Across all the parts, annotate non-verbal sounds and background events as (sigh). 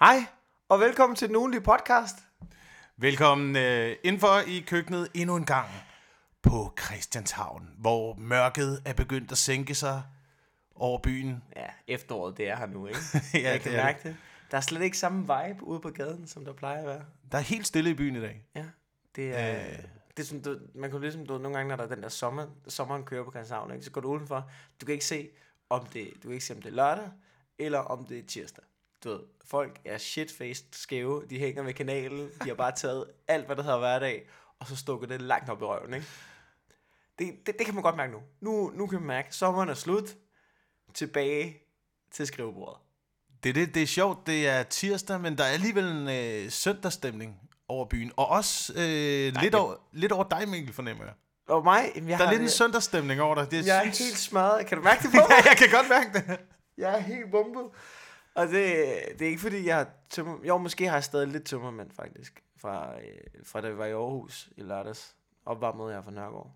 Hej, og velkommen til den ugenlige podcast. Velkommen øh, indenfor i køkkenet endnu en gang på Christianshavn, hvor mørket er begyndt at sænke sig over byen. Ja, efteråret, det er her nu, ikke? (laughs) Ja, Jeg kan det er mærke det. Der er slet ikke samme vibe ude på gaden, som der plejer at være. Der er helt stille i byen i dag. Ja, det er... Øh. Det er sådan, du, man kan ligesom, du, nogle gange, når der er den der sommer, sommeren kører på Christianshavn, ikke, så går du udenfor, du kan ikke se, om det, du kan ikke se, om det er lørdag, eller om det er tirsdag. Du ved, folk er shitfaced skæve, de hænger ved kanalen, de har bare taget alt, hvad der hedder hverdag, og så stukket det langt op i røven, ikke? Det, det, det kan man godt mærke nu. Nu, nu kan man mærke, at sommeren er slut, tilbage til skrivebordet. Det, det, det er sjovt, det er tirsdag, men der er alligevel en øh, søndagsstemning over byen. Og også øh, lidt, det- over, lidt over dig, Mikkel, fornemmer jeg. Og mig, jamen, jeg Der er har, lidt en søndagsstemning over dig. Det jeg er helt smadret. Kan du mærke det (laughs) på mig? ja, jeg kan godt mærke det. Jeg er helt bumpet. Og det, det er ikke fordi, jeg har tømmer... Jo, måske har jeg stadig lidt tømmermænd, faktisk. Fra, øh, fra da vi var i Aarhus i lørdags. Opvarmet jeg fra Nørgaard.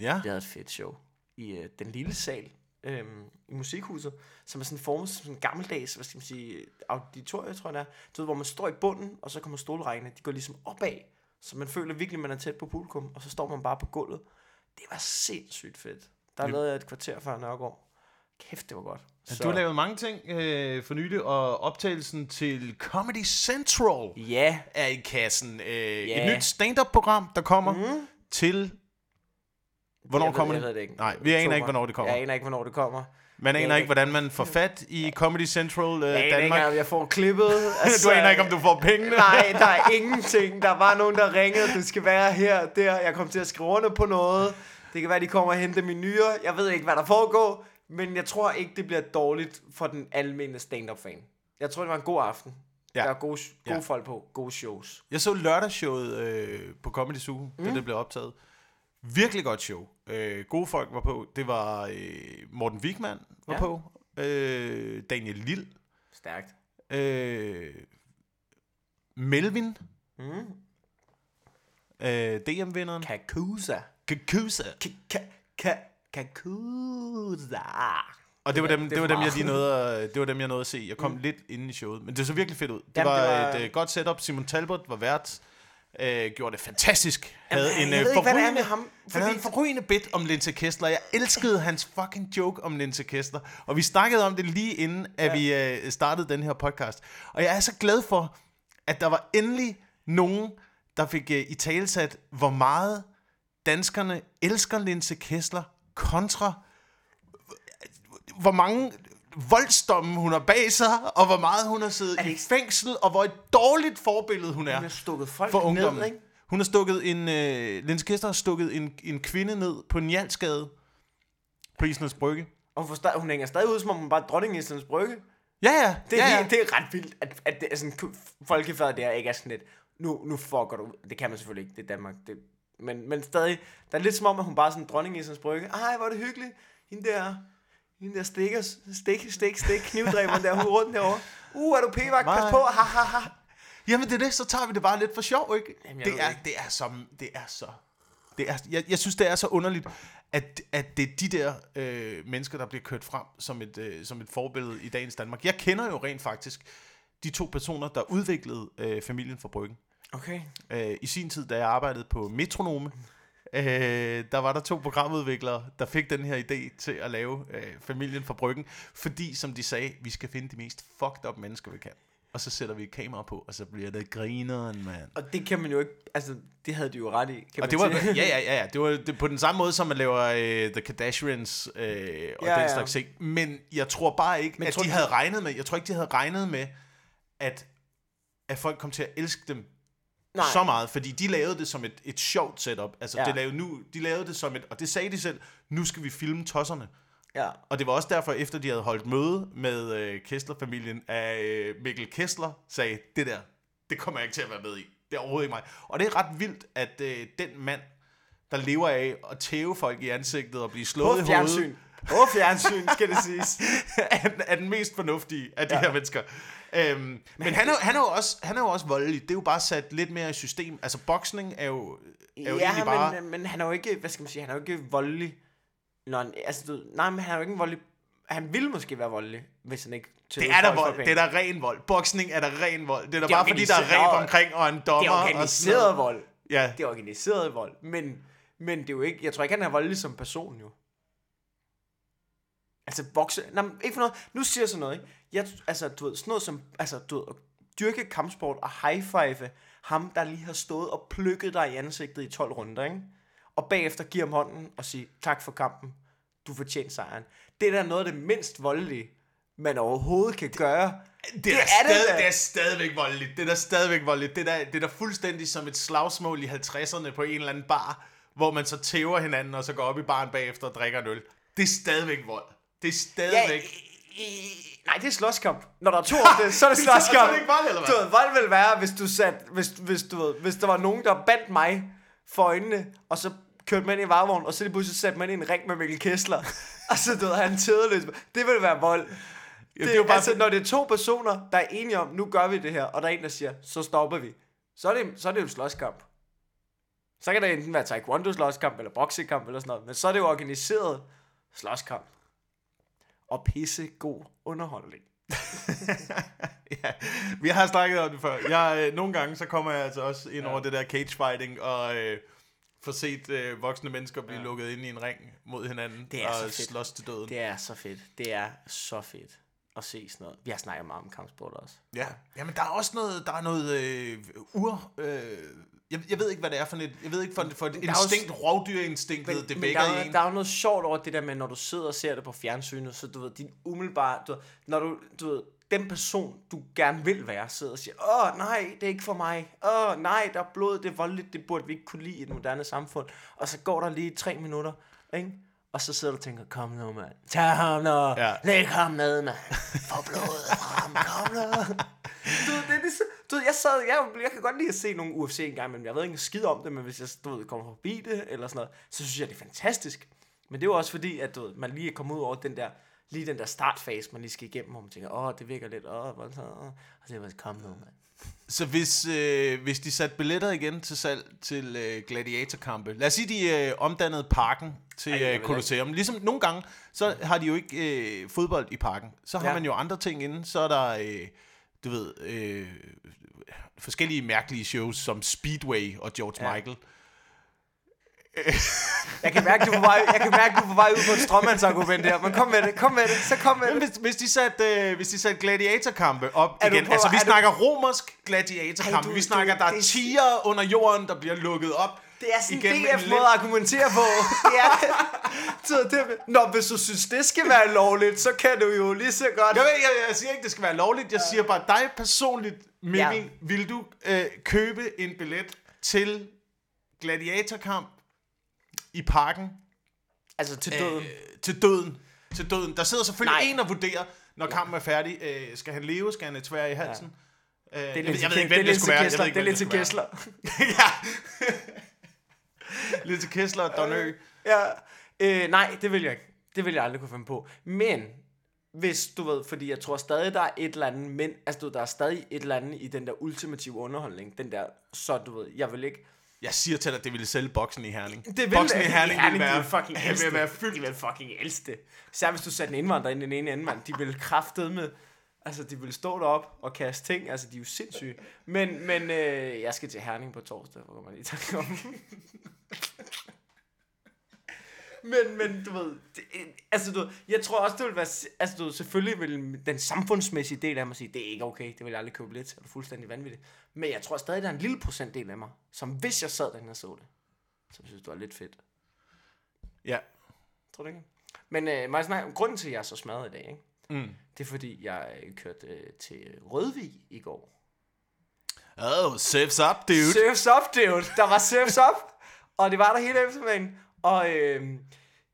Ja, Vi havde et fedt show i øh, den lille sal øhm, i musikhuset, som er sådan formet som sådan en gammeldags, hvad skal man sige, auditorie, tror jeg det er. Du ved, hvor man står i bunden, og så kommer stolrækkerne, de går ligesom opad, så man føler virkelig, man er tæt på publikum, og så står man bare på gulvet. Det var sindssygt fedt. Der lavede jeg et kvarter før Nørgaard. Kæft, det var godt. du har lavet mange ting øh, for nylig, og optagelsen til Comedy Central Ja, er i kassen. Øh, Ja. Et nyt stand-up-program, der kommer Mm. til... Hvornår jeg ved, kommer jeg det? ved det ikke. Nej, vi aner ikke, hvornår det kommer. Jeg aner ikke, hvornår det kommer. Man aner ikke, hvordan man får fat i Comedy Central øh, Jeg ikke, Danmark. om jeg får klippet. (laughs) Altså, Du aner ikke, om du får pengene. Nej, der er ingenting. Der var nogen, der ringede. Du skal være her der. Jeg kom til at skrive under på noget. Det kan være, de kommer og henter min nyere. Jeg ved ikke, hvad der foregår. Men jeg tror ikke, det bliver dårligt for den almindelige stand-up-fan. Jeg tror, det var en god aften. Ja. Der er gode, gode Ja. folk på. Gode shows. Jeg så lørdagsshowet øh, på Comedy Zoo, mm. da det blev optaget. Virkelig godt show. Øh, gode folk var på. Det var øh, Morten Wigman var Ja. på. Øh, Daniel Lille. Stærkt. Øh, Melvin. Mm. Øh, DM-vinderen. Kakusa. Kakusa. Ka- ka- ka- Kakusa. Og det var dem, det det, var dem, jeg lige nåede at, det var dem, jeg nåede at se. Jeg kom mm. lidt inde i showet, men det så virkelig fedt ud. Det Jamen, var, det var- et øh, godt setup. Simon Talbot var vært. Øh, gjorde det fantastisk. Havde Jamen, en jeg øh, ved ikke, hvad det er med ham, Han fordi- havde en forrygende bit om Linse Kessler. Jeg elskede hans fucking joke om Linse Kessler. Og vi snakkede om det lige inden, at Ja. vi øh, startede den her podcast. Og jeg er så glad for, at der var endelig nogen, der fik øh, i talesat, hvor meget danskerne elsker Linse Kessler kontra hvor mange voldsdomme hun har bag sig, og hvor meget hun har siddet det i ikke- fængsel, og hvor et dårligt forbillede hun er Hun har stukket folk for ned, ikke? Hun har stukket en, øh, Linse Kester har stukket en, en kvinde ned på en Njalsgade på Islands Brygge. Og hun, forsta- hun hænger stadig ud, som om hun bare er dronning i Islands Brygge. Ja, ja. Det er, ja, ja, helt, det er ret vildt, at, at det er sådan, folkefærd der ikke er sådan lidt, nu, nu fucker du. Det kan man selvfølgelig ikke, det er Danmark. Det, men, men stadig, der er lidt som om, at hun bare er sådan dronning i Islands Brygge. Ej, hvor er det hyggeligt. Hende der, hende der stikker, stik, stik, stik, knivdræberen der, hun rundt derovre. Uh, er du p-vagt? Pas på, ha, ha, ha. Jamen det er det, så tager vi det bare lidt for sjov, ikke? Jamen, det, er, ikke. det er så, det er så, det er, jeg, jeg synes, det er så underligt, at, at det er de der øh, mennesker, der bliver kørt frem som et, øh, som et forbillede i dagens Danmark. Jeg kender jo rent faktisk de to personer, der udviklede øh, familien fra Bryggen. Okay. Øh, I sin tid, da jeg arbejdede på Metronome, øh, der var der to programudviklere, der fik den her idé til at lave øh, familien fra Bryggen, fordi, som de sagde, vi skal finde de mest fucked up mennesker, vi kan. Og så sætter vi et kamera på, og så bliver det grineren, mand. Og det kan man jo ikke, altså, det havde de jo ret i, kan Og det var, ja, ja, ja, ja. Det var det, på den samme måde, som man laver øh, The Kardashians øh, og Ja, den ja. slags ting. Men jeg tror bare ikke, Men at tror de havde regnet med, jeg tror ikke, de havde regnet med, at, at folk kom til at elske dem Nej. så meget, fordi de lavede det som et, et sjovt setup. Altså, Ja. det lavede nu, de lavede det som et, og det sagde de selv, nu skal vi filme tosserne. Ja. Og det var også derfor, efter de havde holdt møde med øh, Kessler-familien, at øh, Mikkel Kessler sagde, det der, det kommer jeg ikke til at være med i. Det er overhovedet ikke mig. Og det er ret vildt, at øh, den mand, der lever af at tæve folk i ansigtet og blive slået i hovedet, På fjernsyn, skal det siges. (laughs) er, den- er den mest fornuftige af de ja. her mennesker. Øhm, men men han, er, han, er jo også, han er jo også voldelig. Det er jo bare sat lidt mere i system. Altså, boksning er jo, er jo ja, egentlig bare... men, men han er jo ikke, hvad skal man sige, han er jo ikke voldelig. Han, altså, du, nej, men han er jo ikke en voldelig, han ville måske være voldelig, hvis han ikke Det er der vold. Det er der ren vold. Boksning er der ren vold. Det er der Det er bare fordi, der er ræb omkring og en dommer. Det er og organiseret noget. vold. Ja, Det er organiseret vold. Men, men det er jo ikke... Jeg tror ikke, han er voldelig som person, jo. Altså, bokse... Nej, men ikke for noget. Nu siger jeg sådan noget, ikke? Jeg, altså, du ved, sådan noget som... Altså, du ved, dyrke kampsport og high-five ham, der lige har stået og plukket dig i ansigtet i 12 runder, ikke? Og bagefter give ham hånden og sige, tak for kampen. Du fortjener sejren. Det er da noget af det mindst voldelige, man overhovedet kan gøre. det, Det er, er det stadig, da. det er stadigvæk voldeligt. Det er der stadigvæk voldeligt. Det er der, det er der fuldstændig som et slagsmål i 50'erne på en eller anden bar, hvor man så tæver hinanden, og så går op i baren bagefter og drikker en øl. Det er stadigvæk vold. Det er Ja, stadigvæk... i, nej, det er slåskamp. Når der er to om det, så er det slåskamp. (laughs) Så er det ikke vold, eller hvad? Du ved, vold vil være, hvis du sat, hvis, hvis, du ved, hvis der var nogen, der bandt mig for øjnene, og så kørte mig ind i varevognen, og så lige pludselig satte man ind i en ring med Mikkel Kessler. (laughs) og så du ved, han tædeløs. Det vil være vold. Det, det er jo bare- altså, når det er to personer, der er enige om, nu gør vi det her, og der er en, der siger, så stopper vi, så er det, så er det jo en slåskamp. Så kan det enten være taekwondo-slåskamp, eller boksekamp, eller sådan noget, men så er det jo organiseret slåskamp. Og pisse god underholdning. (laughs) ja, vi har snakket om det før. Jeg, øh, nogle gange så kommer jeg altså også ind ja. over det der cage fighting, og øh, får set øh, voksne mennesker blive ja. lukket ind i en ring mod hinanden, Det er og så fedt. slås til døden. Det er så fedt. Det er så fedt at se sådan noget. Vi har snakket meget om kampsport også. Ja, jamen der er også noget, der er noget øh, ur... Øh, jeg, jeg ved ikke, hvad det er for et, jeg ved ikke for, for et instinkt, rovdyrinstinktet, det men vækker der, i er, en. der er jo noget sjovt over det der med, når du sidder og ser det på fjernsynet, så du ved, din umiddelbare, du ved, når du, du ved, den person, du gerne vil være, sidder og siger, åh nej, det er ikke for mig, åh nej, der er blod, det er voldeligt, det burde vi ikke kunne lide i et moderne samfund, og så går der lige tre minutter, ikke? Og så sidder du og tænker, kom nu, mand. Tag ham nu. Ja. Læg ham ned, mand. Få blodet frem. Kom nu. (laughs) Du det er ligesom, du ved, jeg sad, jeg, jeg kan godt lide at se nogle UFC en gang, men jeg ved ikke en skid om det, men hvis jeg du ved, kommer forbi det, eller sådan noget, så synes jeg, det er fantastisk. Men det er jo også fordi, at du ved, man lige er kommet ud over den der, lige den der startfase, man lige skal igennem, hvor man tænker, åh, det virker lidt, åh, hvordan så, åh. og så er bare, kom nu, mand. Så hvis, øh, hvis de satte billetter igen til salg til øh, gladiatorkampe, lad os sige, de øh, omdannede parken til Ej, øh, Colosseum. Ligesom nogle gange, så har de jo ikke øh, fodbold i parken. Så har Ja. man jo andre ting inde. Så er der, øh, du ved, øh, forskellige mærkelige shows som Speedway og George Ja. Michael. (laughs) Jeg kan mærke, du er på vej, jeg kan mærke, du er på vej ud på et stråmandsargument der, men kom med det, kom med det, så kom med det. hvis, hvis, de satte, øh, hvis de satte gladiatorkampe op Er igen, på- altså vi er du- snakker romersk gladiatorkampe, Ej, du- vi snakker, du- der er er- tiger under jorden, der bliver lukket op. Det er sådan en en DF lem- måde at argumentere på. (laughs) Er, så det, Nå, hvis du synes, det skal være lovligt, så kan du jo lige så godt... Jeg, ved, jeg, jeg siger ikke, det skal være lovligt. Jeg siger bare, dig personligt, Mikkel, ja. Ja. vil du øh, købe en billet til gladiatorkamp i parken Altså til døden. øh, til døden? Til døden. Der sidder selvfølgelig Nej. en og vurderer, når kampen er færdig. Øh, skal han leve? Skal han have tvær i halsen? Ja. Øh, Det er lidt til- er Kessler. Det er lidt til Kessler. (laughs) ja. (laughs) lidt til Kessler og Donø. Ja. Øh, nej, det vil jeg ikke. Det vil jeg aldrig kunne finde på. Men, hvis du ved, fordi jeg tror stadig, der er et eller andet, men, altså du ved, der er stadig et eller andet i den der ultimative underholdning, den der, så du ved, jeg vil ikke, Jeg siger til dig, at det ville sælge boksen i Herning. Det vil boksen i Herning, de ville være, vil fucking (laughs) vil være fyldt. De vil fucking elske det. Især hvis du satte en indvandrer ind i den ene ende, mand. De vil kraftede med... Altså, de vil stå derop og kaste ting. Altså, de er jo sindssyge. Men, men øh, jeg skal til Herning på torsdag, hvor man lige tanke om. men, men, du ved... Det, altså, du, ved, jeg tror også, det vil være... Altså, du ved, selvfølgelig vil den samfundsmæssige del af mig sige, det er ikke okay, det vil jeg aldrig købe lidt. Det er fuldstændig vanvittigt. Men jeg tror stadig, der er en lille procentdel af mig, som hvis jeg sad den og så det, som synes, det var lidt fedt. Ja. Tror du ikke? Men øh, snakke, grunden til, at jeg er så smadret i dag, ikke? Mm. det er fordi, jeg øh, kørte øh, til Rødvig i går. Oh, surfs up, dude. Surfs up, dude. Der var surfs up, og det var der hele eftermiddagen. Og øh,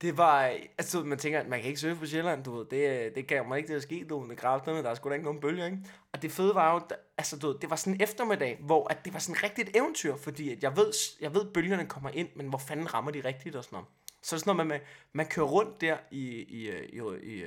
det var, altså man tænker, man kan ikke surfe på Sjælland, du ved, det, øh, det kan man ikke, det er sket, du ved, kraft, der er sgu da ikke nogen bølger, ikke? Og det fede var jo, altså du ved, det var sådan en eftermiddag, hvor at det var sådan rigtigt et eventyr, fordi at jeg ved, jeg ved, bølgerne kommer ind, men hvor fanden rammer de rigtigt og sådan noget. Så sådan noget med, man, man kører rundt der i, i, øh, i, i,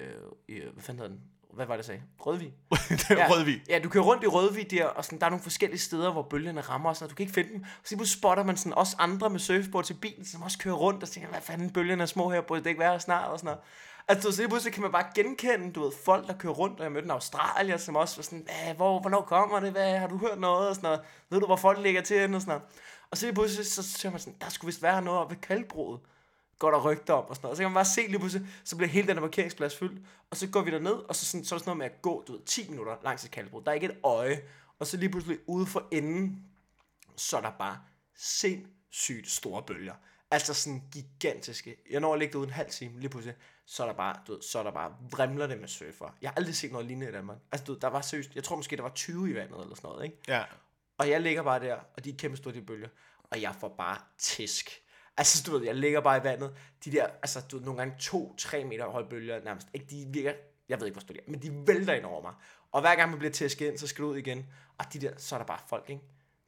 i, i hvad fanden hedder den? Hvad var det, jeg sagde? Rødvig. (laughs) det er Rødvig. Ja, du kører rundt i Rødvig der, og sådan, der er nogle forskellige steder, hvor bølgerne rammer, og sådan, noget. du kan ikke finde dem. Og så spotter man sådan også andre med surfboard til bilen, som også kører rundt, og tænker, hvad fanden, bølgerne er små her, burde det ikke være snart, og sådan noget. Altså, så lige pludselig kan man bare genkende, du ved, folk, der kører rundt, og jeg mødte en australier, som også var sådan, hvor, hvornår kommer det, hvad, har du hørt noget, og sådan noget, ved du, hvor folk ligger til og sådan noget. Og så lige pludselig, så siger man sådan, der skulle vist være noget oppe ved kalkbroet, går der rygter om, og sådan noget. Og så kan man bare se lige pludselig, så bliver hele den her parkeringsplads fyldt, og så går vi derned, og så, sådan, så er der sådan noget med at gå, du ved, 10 minutter langs et kalkbrud. Der er ikke et øje, og så lige pludselig ude for enden, så er der bare sindssygt store bølger. Altså sådan gigantiske. Jeg når at ligge derude en halv time, lige pludselig, så er der bare, du ved, så er der bare vrimler det med surfer. Jeg har aldrig set noget lignende i Danmark. Altså, du ved, der var seriøst, jeg tror måske, der var 20 i vandet eller sådan noget, ikke? Ja. Og jeg ligger bare der, og de er kæmpe store, de bølger. Og jeg får bare tisk. Altså, du ved, jeg ligger bare i vandet. De der, altså, du ved, nogle gange to-tre meter høje bølger nærmest. Ikke, de virker, jeg ved ikke, hvor store de er, men de vælter ind over mig. Og hver gang man bliver tæsket ind, så skal du ud igen. Og de der, så er der bare folk, ikke?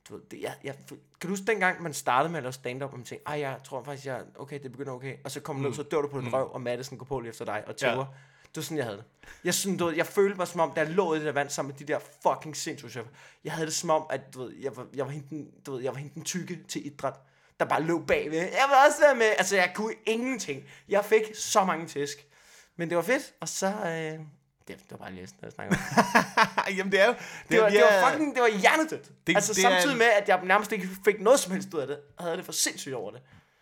Du ved, det, jeg, jeg, kan du huske dengang, man startede med at lave stand-up, og man tænkte, ej, jeg tror faktisk, jeg, okay, det begynder okay. Og så kommer mm. ned, så dør du på din røv, og Madison går på lige efter dig, og tæver. Ja. Det var sådan, jeg havde det. Jeg, sådan, du ved, jeg følte mig som om, da jeg lå i det der vand sammen med de der fucking sindssyge Jeg havde det som om, at du ved, jeg, var, jeg, var henten, du ved, jeg var henten tykke til idræt, der bare lå bagved. Jeg vil også være med. Altså, jeg kunne ingenting. Jeg fik så mange tæsk. Men det var fedt, og så... Øh, det, det var bare lige sådan, jeg snakker om. (laughs) Jamen, det er jo... Det var, vi det er- var fucking, det var hjernedødt. Det- Det, altså det er samtidig en- med, at jeg nærmest ikke fik noget som helst ud af det, og havde det for sindssygt over det.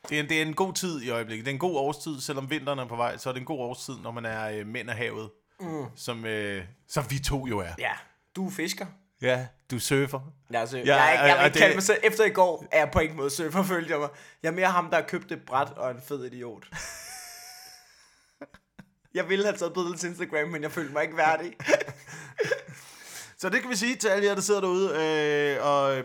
Det er, det er en god tid i øjeblikket. Det er en god årstid, selvom vinteren er på vej, så er det en god årstid, når man er øh, mænd af havet. Mm. Som, øh, som vi to jo er. Ja, du er fisker. Ja, du surfer. Ja, altså, Ja, jeg, jeg vil ikke det- kalde mig selv, efter i går er jeg på ingen måde surfer, følte jeg mig. Jeg er mere ham, der har købt et bræt og en fed idiot. (laughs) jeg ville have taget billedet til Instagram, men jeg følte mig ikke værdig. (laughs) Så det kan vi sige til alle jer, der sidder derude øh, og øh,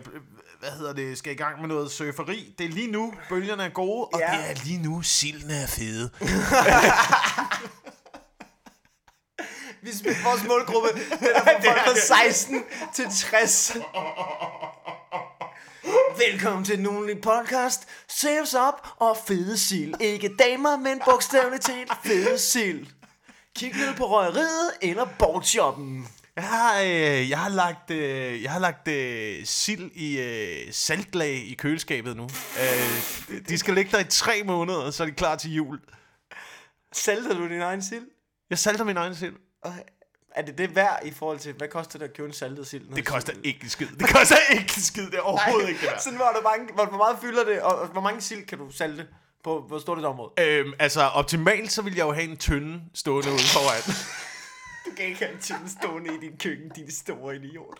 hvad hedder det, skal i gang med noget surferi. Det er lige nu, bølgerne er gode, og Ja. det er lige nu, sildene er fede. (laughs) Vi vores målgruppe, (laughs) den er fra folk fra 16 til 60. Velkommen til den ugenlige podcast. Saves op og fede sild. Ikke damer, men bogstaveligt talt fede sild. Kig ned på røgeriet eller bordshoppen. Jeg har, øh, jeg har lagt, øh, jeg har lagt øh, sild i øh, saltlag i køleskabet nu. Øh, de skal ligge der i tre måneder, så er de klar til jul. Salter du din egen sild? Jeg salter min egen sild. Og Er det det værd i forhold til, hvad koster det at købe en saltet sild? Det koster ikke en skid. Det koster ikke en skid. Det er overhovedet ikke det værd. Sådan hvor, der mange, hvor, hvor meget fylder det, og hvor mange sild kan du salte på, hvor stort et område? Øhm, altså, optimalt så vil jeg jo have en tynde stående ude foran. (laughs) Du kan ikke have en tynde stående i din køkken, din store idiot.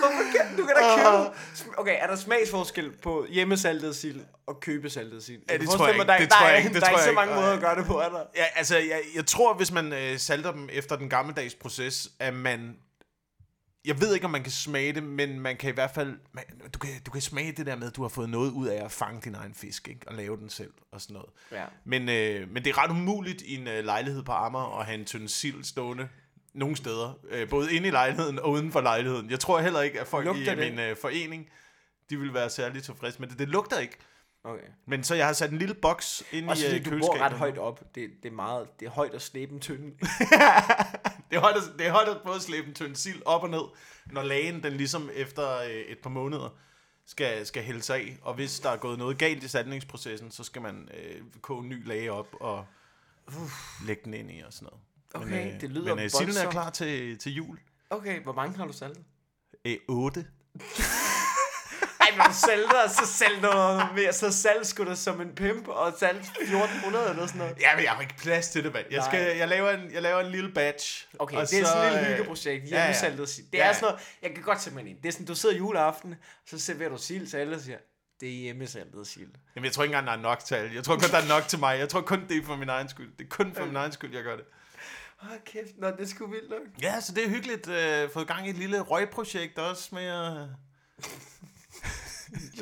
Hvorfor kan du kan da købe... Okay, er der smagsforskel på hjemmesaltet sild og købesaltet sild? Ja, det Jeg tror jeg mig, ikke. Der, Det tror der, jeg er- ikke. Det der er tror ikke så jeg mange måder at gøre det på, er der? Ja, altså, jeg, jeg tror, hvis man øh, salter dem efter den gammeldags proces, at man... Jeg ved ikke, om man kan smage det, men man kan i hvert fald... Man, du, kan, du kan smage det der med, at du har fået noget ud af at fange din egen fisk, ikke? Og lave den selv og sådan noget. Ja. Men, øh, men det er ret umuligt i en øh, lejlighed på Amager at have en tynd sild stående nogle steder. Øh, både inde i lejligheden og uden for lejligheden. Jeg tror heller ikke, at folk Lugter i det? min øh, forening, de vil være særlig tilfredse med det. Det lugter ikke. Okay. Men så jeg har sat en lille boks ind Og så i øh, fordi du bor køleskabet. ret højt op. Det, det, er meget, det er højt at slæbe en tynde. (laughs) Det er højt, at, det er højt at både slæbe en tynd sild op og ned, når lagen den ligesom efter øh, et par måneder skal, skal hælde sig af. Og hvis der er gået noget galt i saltningsprocessen, så skal man øh, koge en ny lage op og lægge den ind i og sådan noget. Okay, øh, det lyder Men øh, silden er klar til, til jul. Okay, hvor mange har du saltet? Øh, (laughs) 8. Ej, du salter, så du noget mere. Så salt skulle da som en pimp, og salt 1400 eller sådan noget. Ja, men jeg har ikke plads til det, mand. Jeg, skal, Nej. jeg, laver en, jeg laver en lille batch. Okay, det er sådan et lille øh, hyggeprojekt. ja, ja. Hjemmesaltet sild. Det Ja, er ja. sådan noget, jeg kan godt sætte mig ind. Det er sådan, du sidder juleaften, så serverer du sild til alle og siger, det er hjemmesaltet sild. Jamen, jeg tror ikke engang, der er nok til alle. Jeg tror kun, der er nok til mig. Jeg tror kun, det er for min egen skyld. Det er kun for min egen skyld, jeg gør det. Oh, kæft, nå, det er sgu vildt nok. Ja, så det er hyggeligt. Øh, fået gang i et lille røgprojekt også med at...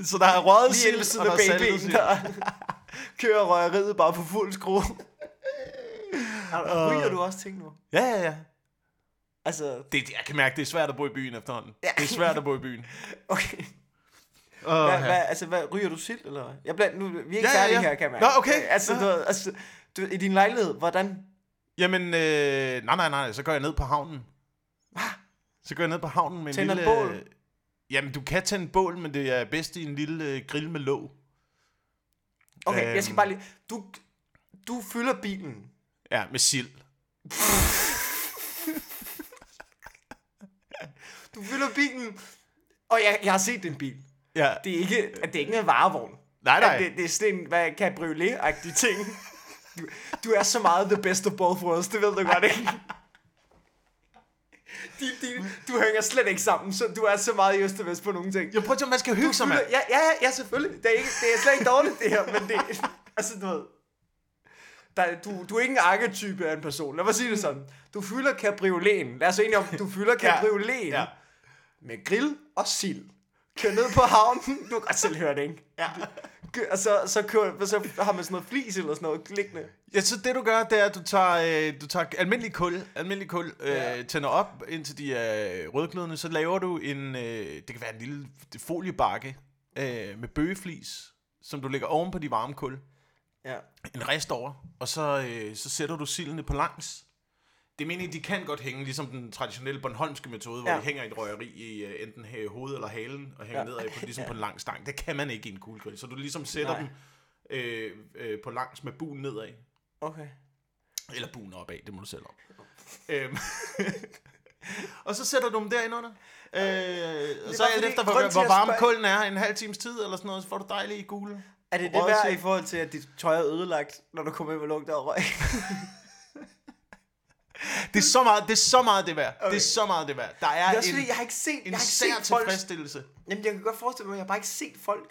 (laughs) så der er røget sild, og der er babyen, der (laughs) kører røgeriet bare på fuld skrue. (laughs) Har- Ryger du også ting nu? Ja, ja, ja. Altså, Det, jeg kan mærke, det er svært at bo i byen efterhånden. Ja. Det er svært at bo i byen. okay. Oh, Hvad, hvad, altså, hvad, ryger du sild, eller hvad? Jeg bliver, nu, vi er ikke Ja, ja, færdige ja. her, kan man. Nå, okay. Altså, du, altså du, i din lejlighed, hvordan? Jamen, øh, nej, nej, nej, så går jeg ned på havnen. Så går jeg ned på havnen med en Tænder lille... et bål? Jamen, du kan tænde bål, men det er bedst i en lille øh, grill med låg. Okay, Øhm. jeg skal bare lige... Du, du fylder bilen. Ja, med sild. Du fylder bilen, og jeg, jeg har set din bil. Ja. Det er ikke, det er ikke en varevogn. Nej, nej. Det, det er sådan en, hvad, cabriolet-agtig ting. Du, du er så meget the best of both worlds, det ved du godt, ikke? De, de, du hænger slet ikke sammen, så du er så meget i øst og vest på nogle ting. Jeg prøver at man skal hygge sig, Ja, ja, ja, ja, selvfølgelig. Det er, ikke, det er slet ikke dårligt, det her, men det altså, du ved, der, du, du er ikke en arketype af en person. Lad mig sige det sådan. Du fylder cabrioleten. Lad os enige om, du fylder cabrioleten Ja. ja. med grill og sild. Kør ned på havnen. Du kan godt selv høre det, ikke? Ja. Og så, så, kører, så har man sådan noget flis eller sådan noget liggende. Ja, så det du gør, det er, at du tager, øh, du tager almindelig kul, almindelig kul øh, Ja. tænder op, indtil de er øh, rødglødende, så laver du en, øh, det kan være en lille foliebakke øh, med bøgeflis, som du lægger oven på de varme kul. Ja. En rest over, og så, øh, så sætter du sildene på langs. Det mener de kan godt hænge, ligesom den traditionelle Bornholmske metode, hvor Ja. de hænger i et røgeri i uh, enten øh, hovedet eller halen, og hænger Ja. nedad på, ligesom (laughs) ja. på en lang stang. Det kan man ikke i en kuglegrill. Så du ligesom sætter Nej. dem øh, øh, på langs med buen nedad. Okay. Eller buen opad, det må du selv om. øhm. (laughs) og så sætter du dem derind under. Øh, og så alt efter, hvor, hvor varm kulden er, en halv times tid eller sådan noget, så får du dejlige gule. Er det det værd i forhold til, at dit tøj er ødelagt, når du kommer hjem og lugter af røg? (laughs) Det er så meget det, er så meget det værd. Okay. Det er så meget det værd. Der er, Jeg, en, også, fordi, jeg har ikke set, jeg en har ikke sær set folk... tilfredsstillelse. Jamen, jeg kan godt forestille mig, at jeg har bare ikke set folk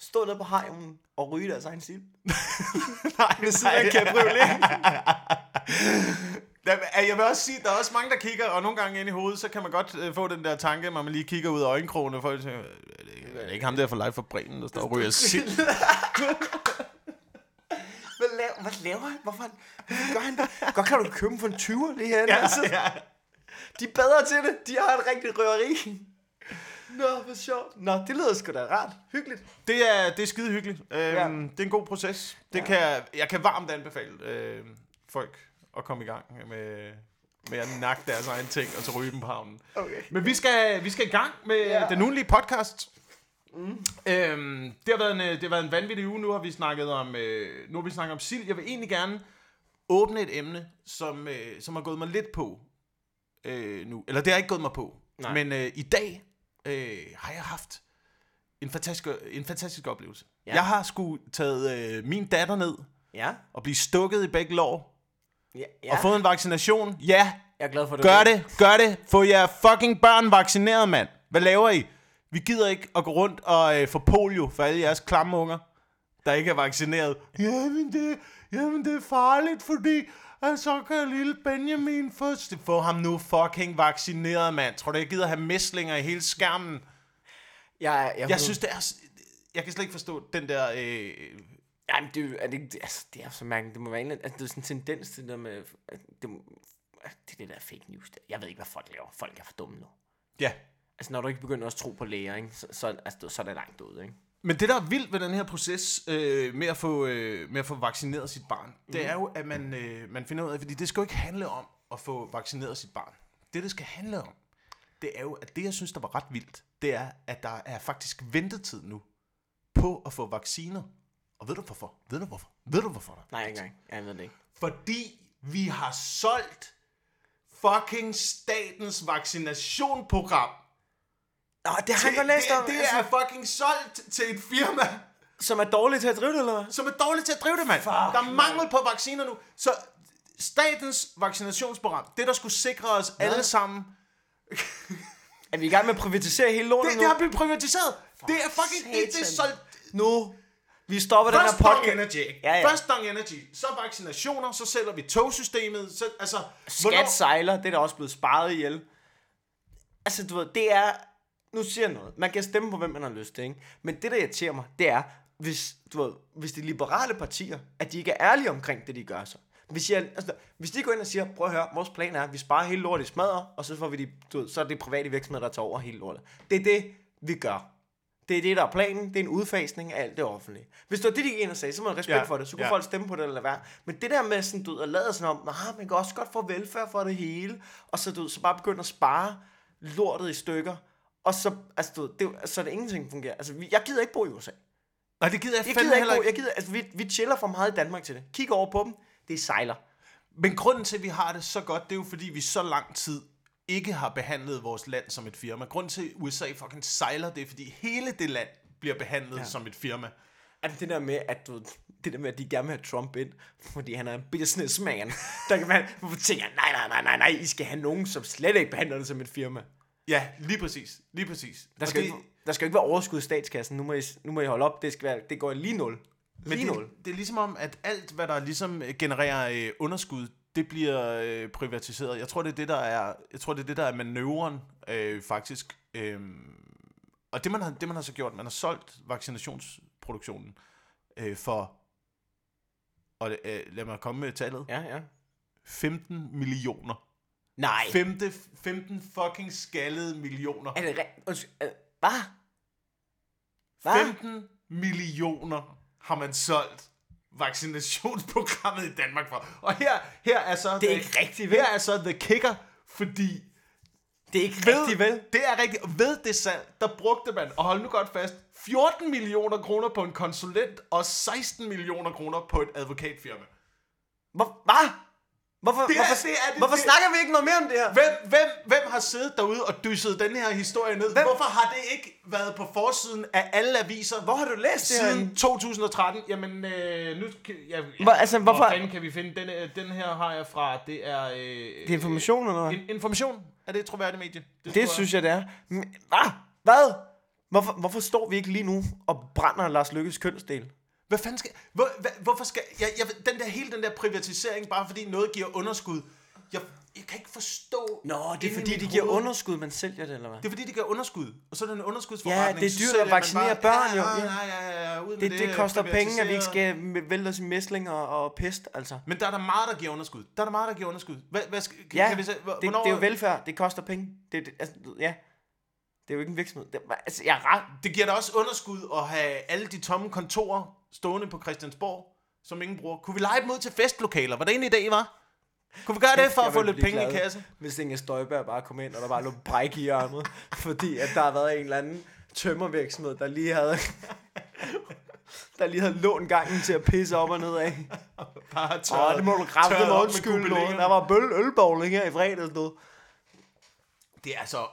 stå nede på hegnen og ryge deres egen sild. (laughs) Nej, Ved siden af en cabriolet. Jeg vil også sige, der er også mange, der kigger, og nogle gange ind i hovedet, så kan man godt øh, få den der tanke, når man lige kigger ud af øjenkrogene, og folk "Er det ikke- er det ikke ham der for live for Bremen, der står og ryger (laughs) sild? (laughs) Hvad laver, hvad laver han? Hvorfor han, gør han det? Godt kan du købe dem for en 20'er lige her. ja, altså. ja. De er bedre til det. De har et rigtigt røveri. Nå, hvor sjovt. Nå, det lyder sgu da rart. Hyggeligt. Det er, det er skide hyggeligt. Øhm, Ja. Det er en god proces. Det Ja. kan, jeg- kan varmt anbefale øh, folk at komme i gang med, med at nakke deres egen ting, og så ryge dem på havnen. Okay. Men vi skal, vi skal i gang med ja. den ugenlige podcast. Mm. Øhm, det, har været en, øh, det har været en vanvittig uge. Nu har vi snakket om, øh, nu har vi snakket om sild. Jeg vil egentlig gerne åbne et emne, som, øh, som har gået mig lidt på øh, nu. Eller det har ikke gået mig på. Nej. Men øh, i dag øh, har jeg haft en fantastisk, en fantastisk oplevelse. Ja. Jeg har sgu taget øh, min datter ned Ja. og blive stukket i begge lår. Ja, Ja. Og fået en vaccination. Ja, Jeg er glad for, du Gør det, gør det. Få jer fucking børn vaccineret, mand. Hvad laver I? Vi gider ikke at gå rundt og øh, få polio for alle jeres klamme unger, der ikke er vaccineret. Jamen det, jamen det er farligt, fordi at så kan lille Benjamin få... Få ham nu fucking vaccineret, mand. Tror du, jeg gider have mæslinger i hele skærmen? Jeg, jeg, Jeg synes, det er... Jeg kan slet ikke forstå den der... Øh, Jamen, det, er det, altså, det er så mærkeligt. Det må være en, altså, det er sådan en tendens til det med... Det, det er det der fake news. Der. Jeg ved ikke, hvad folk laver. Folk er for dumme nu. ja. Altså, når du ikke begynder at tro på læger, ikke, så, så, altså, så er det langt ud, ikke? Men det, der er vildt ved den her proces øh, med, at få, øh, med at få vaccineret sit barn, Mhm. det er jo, at man, øh, man finder ud af, fordi det skal jo ikke handle om at få vaccineret sit barn. Det, det skal handle om, det er jo, at det, jeg synes, der var ret vildt, det er, at der er faktisk ventetid nu på at få vacciner. Og ved du hvorfor? Ved du hvorfor? Ved du hvorfor? Der? er Nej, ikke engang. Jeg ved det ikke. Fordi vi har solgt fucking statens vaccinationsprogram. Nå, det har jeg godt det, læst om. det altså, er fucking solgt til et firma, Som er dårligt til at drive det, eller hvad? som er dårligt til at drive det, mand. Fuck, der er mangel på vacciner nu. Så statens vaccinationsprogram, det der skulle sikre os alle sammen, Er vi i gang med at privatisere hele lortet det, nu? det har blivet privatiseret. Det er fucking det, det er solgt. Nu. Vi stopper den Først her Dong podcast. Energy. ikke? Ja, ja. Først Dong Energy, så vaccinationer, så sælger vi togsystemet. Så, altså, Skat sejler, det er der også blevet sparet ihjel. Altså, du ved, det er... Nu siger jeg noget. Man kan stemme på, hvem man har lyst til, ikke? Men det, der irriterer mig, det er, hvis, du ved, hvis de liberale partier, at de ikke er ærlige omkring det, de gør så. Hvis, jeg, altså, hvis de går ind og siger, prøv at høre, vores plan er, at vi sparer hele lortet i smadre, og så får vi de, du ved, så er det private virksomheder, der tager over hele lortet. Det er det, vi gør. Det er det, der er planen. Det er en udfasning af alt det offentlige. Hvis det var det, de gik ind og sagde, så må man have respekt Ja, for det. Så kunne ja. folk stemme på det eller lade være. Men det der med sådan, du ved, at lade sådan om, nah, man kan også godt få velfærd for det hele, og så, du ved, så bare begynde at spare lortet i stykker, og så, altså, du det, er så er det ingenting fungerer. Altså, vi- jeg gider ikke bo i USA. Nej, det gider jeg, Jeg gider ikke heller bo, ikke. jeg gider, altså, vi, vi chiller for meget i Danmark til det. Kig over på dem, det sejler. Men grunden til, at vi har det så godt, det er jo fordi, vi så lang tid ikke har behandlet vores land som et firma. Grunden til, at USA fucking sejler, det er fordi hele det land bliver behandlet ja. som et firma. Altså det der med, at du, det der med, at de gerne vil have Trump ind, fordi han er en businessman, (laughs) der kan man, hvorfor tænker nej, nej, nej, nej, nej, I skal have nogen, som slet ikke behandler det som et firma. Ja, lige præcis. Lige præcis. Der skal, det, ikke, der skal ikke være overskud i statskassen, nu må I, nu må I holde op, det, skal være, det går lige nul. men Lige det, nul. det er ligesom om, at alt, hvad der ligesom øh, genererer øh, underskud, det bliver øh, privatiseret. Jeg tror, det er det, der er, jeg tror, det er, det, der er manøvren, øh, faktisk. Øh, og det man, har, det, man har så gjort, man har solgt vaccinationsproduktionen øh, for, og øh, lad mig komme med tallet, Ja, ja. 15 millioner. Nej. 15, 15 fucking skaldede millioner. Er det rigtigt? Hvad? Hvad? 15 millioner har man solgt vaccinationsprogrammet i Danmark for. Og her, her er så... Det er the- ikke rigtigt, vel? Her er så the kicker, fordi... Det er ikke Ved, rigtigt, vel? Det er rigtigt. Og ved det salg, der brugte man, og hold nu godt fast, 14 millioner kroner på en konsulent, og 16 millioner kroner på et advokatfirma. Hvad? Hvorfor, Det er- hvorfor, det er det- hvorfor det- snakker vi ikke noget mere om det her? Hvem, hvem, hvem har siddet derude og dysset den her historie ned? Hvem? Hvorfor har det ikke været på forsiden af alle aviser? Hvor har du læst det? Siden 2013. Jamen, øh, nu kan jeg... Hvor- altså, hvorfor- Hvor fanden kan vi finde? Den, øh, den her har jeg fra, det er... Øh, Det er information eller hvad? In, information. Er det et troværdigt medie? Det synes jeg, det er. Men, Hvad? Hvad? Hvorfor, hvorfor står vi ikke lige nu og brænder Lars Lykkes kønsdel? Hvad fanden skal... Hvor, hvad, hvorfor skal... Jeg, jeg, den der, hele den der privatisering, bare fordi noget giver underskud. Jeg, jeg kan ikke forstå... Nå, det er fordi, mit de giver hoved. underskud, man sælger det, eller hvad? Det er fordi, det giver underskud. Og så er det en underskudsforretning. Ja, det er så dyrt at vaccinere bare- børn, jo. Ja, Ja. ja, ja, ud med Det, det koster penge, at vi ikke skal vælte os i mæslinger og pest, altså. Men der er der meget, der giver underskud. Der er der meget, der giver underskud. Hvad, hvad skal, kan, Ja, kan vi se, hvor- det, det er jo velfærd, det koster penge. Det, det, altså, ja, det er jo ikke en virksomhed. Det, altså, jeg er ret... Det giver da også underskud at have alle de tomme kontorer stående på Christiansborg, som ingen bruger. Kunne vi lege dem ud til festlokaler? Var det en idé, var? Kunne vi gøre det for at få lidt penge i glad, kassen? Hvis Inger Støjberg bare kom ind, og der bare lå bræk i armet, fordi at der har været en eller anden tømmervirksomhed, der lige havde... der lige havde lånt gangen til at pisse op og ned af. Bare Åh, det må du kræfte tørret med op med undskyld, Lone. gobeliner. Der var bøl ølbowling her i fredags, du. Det er så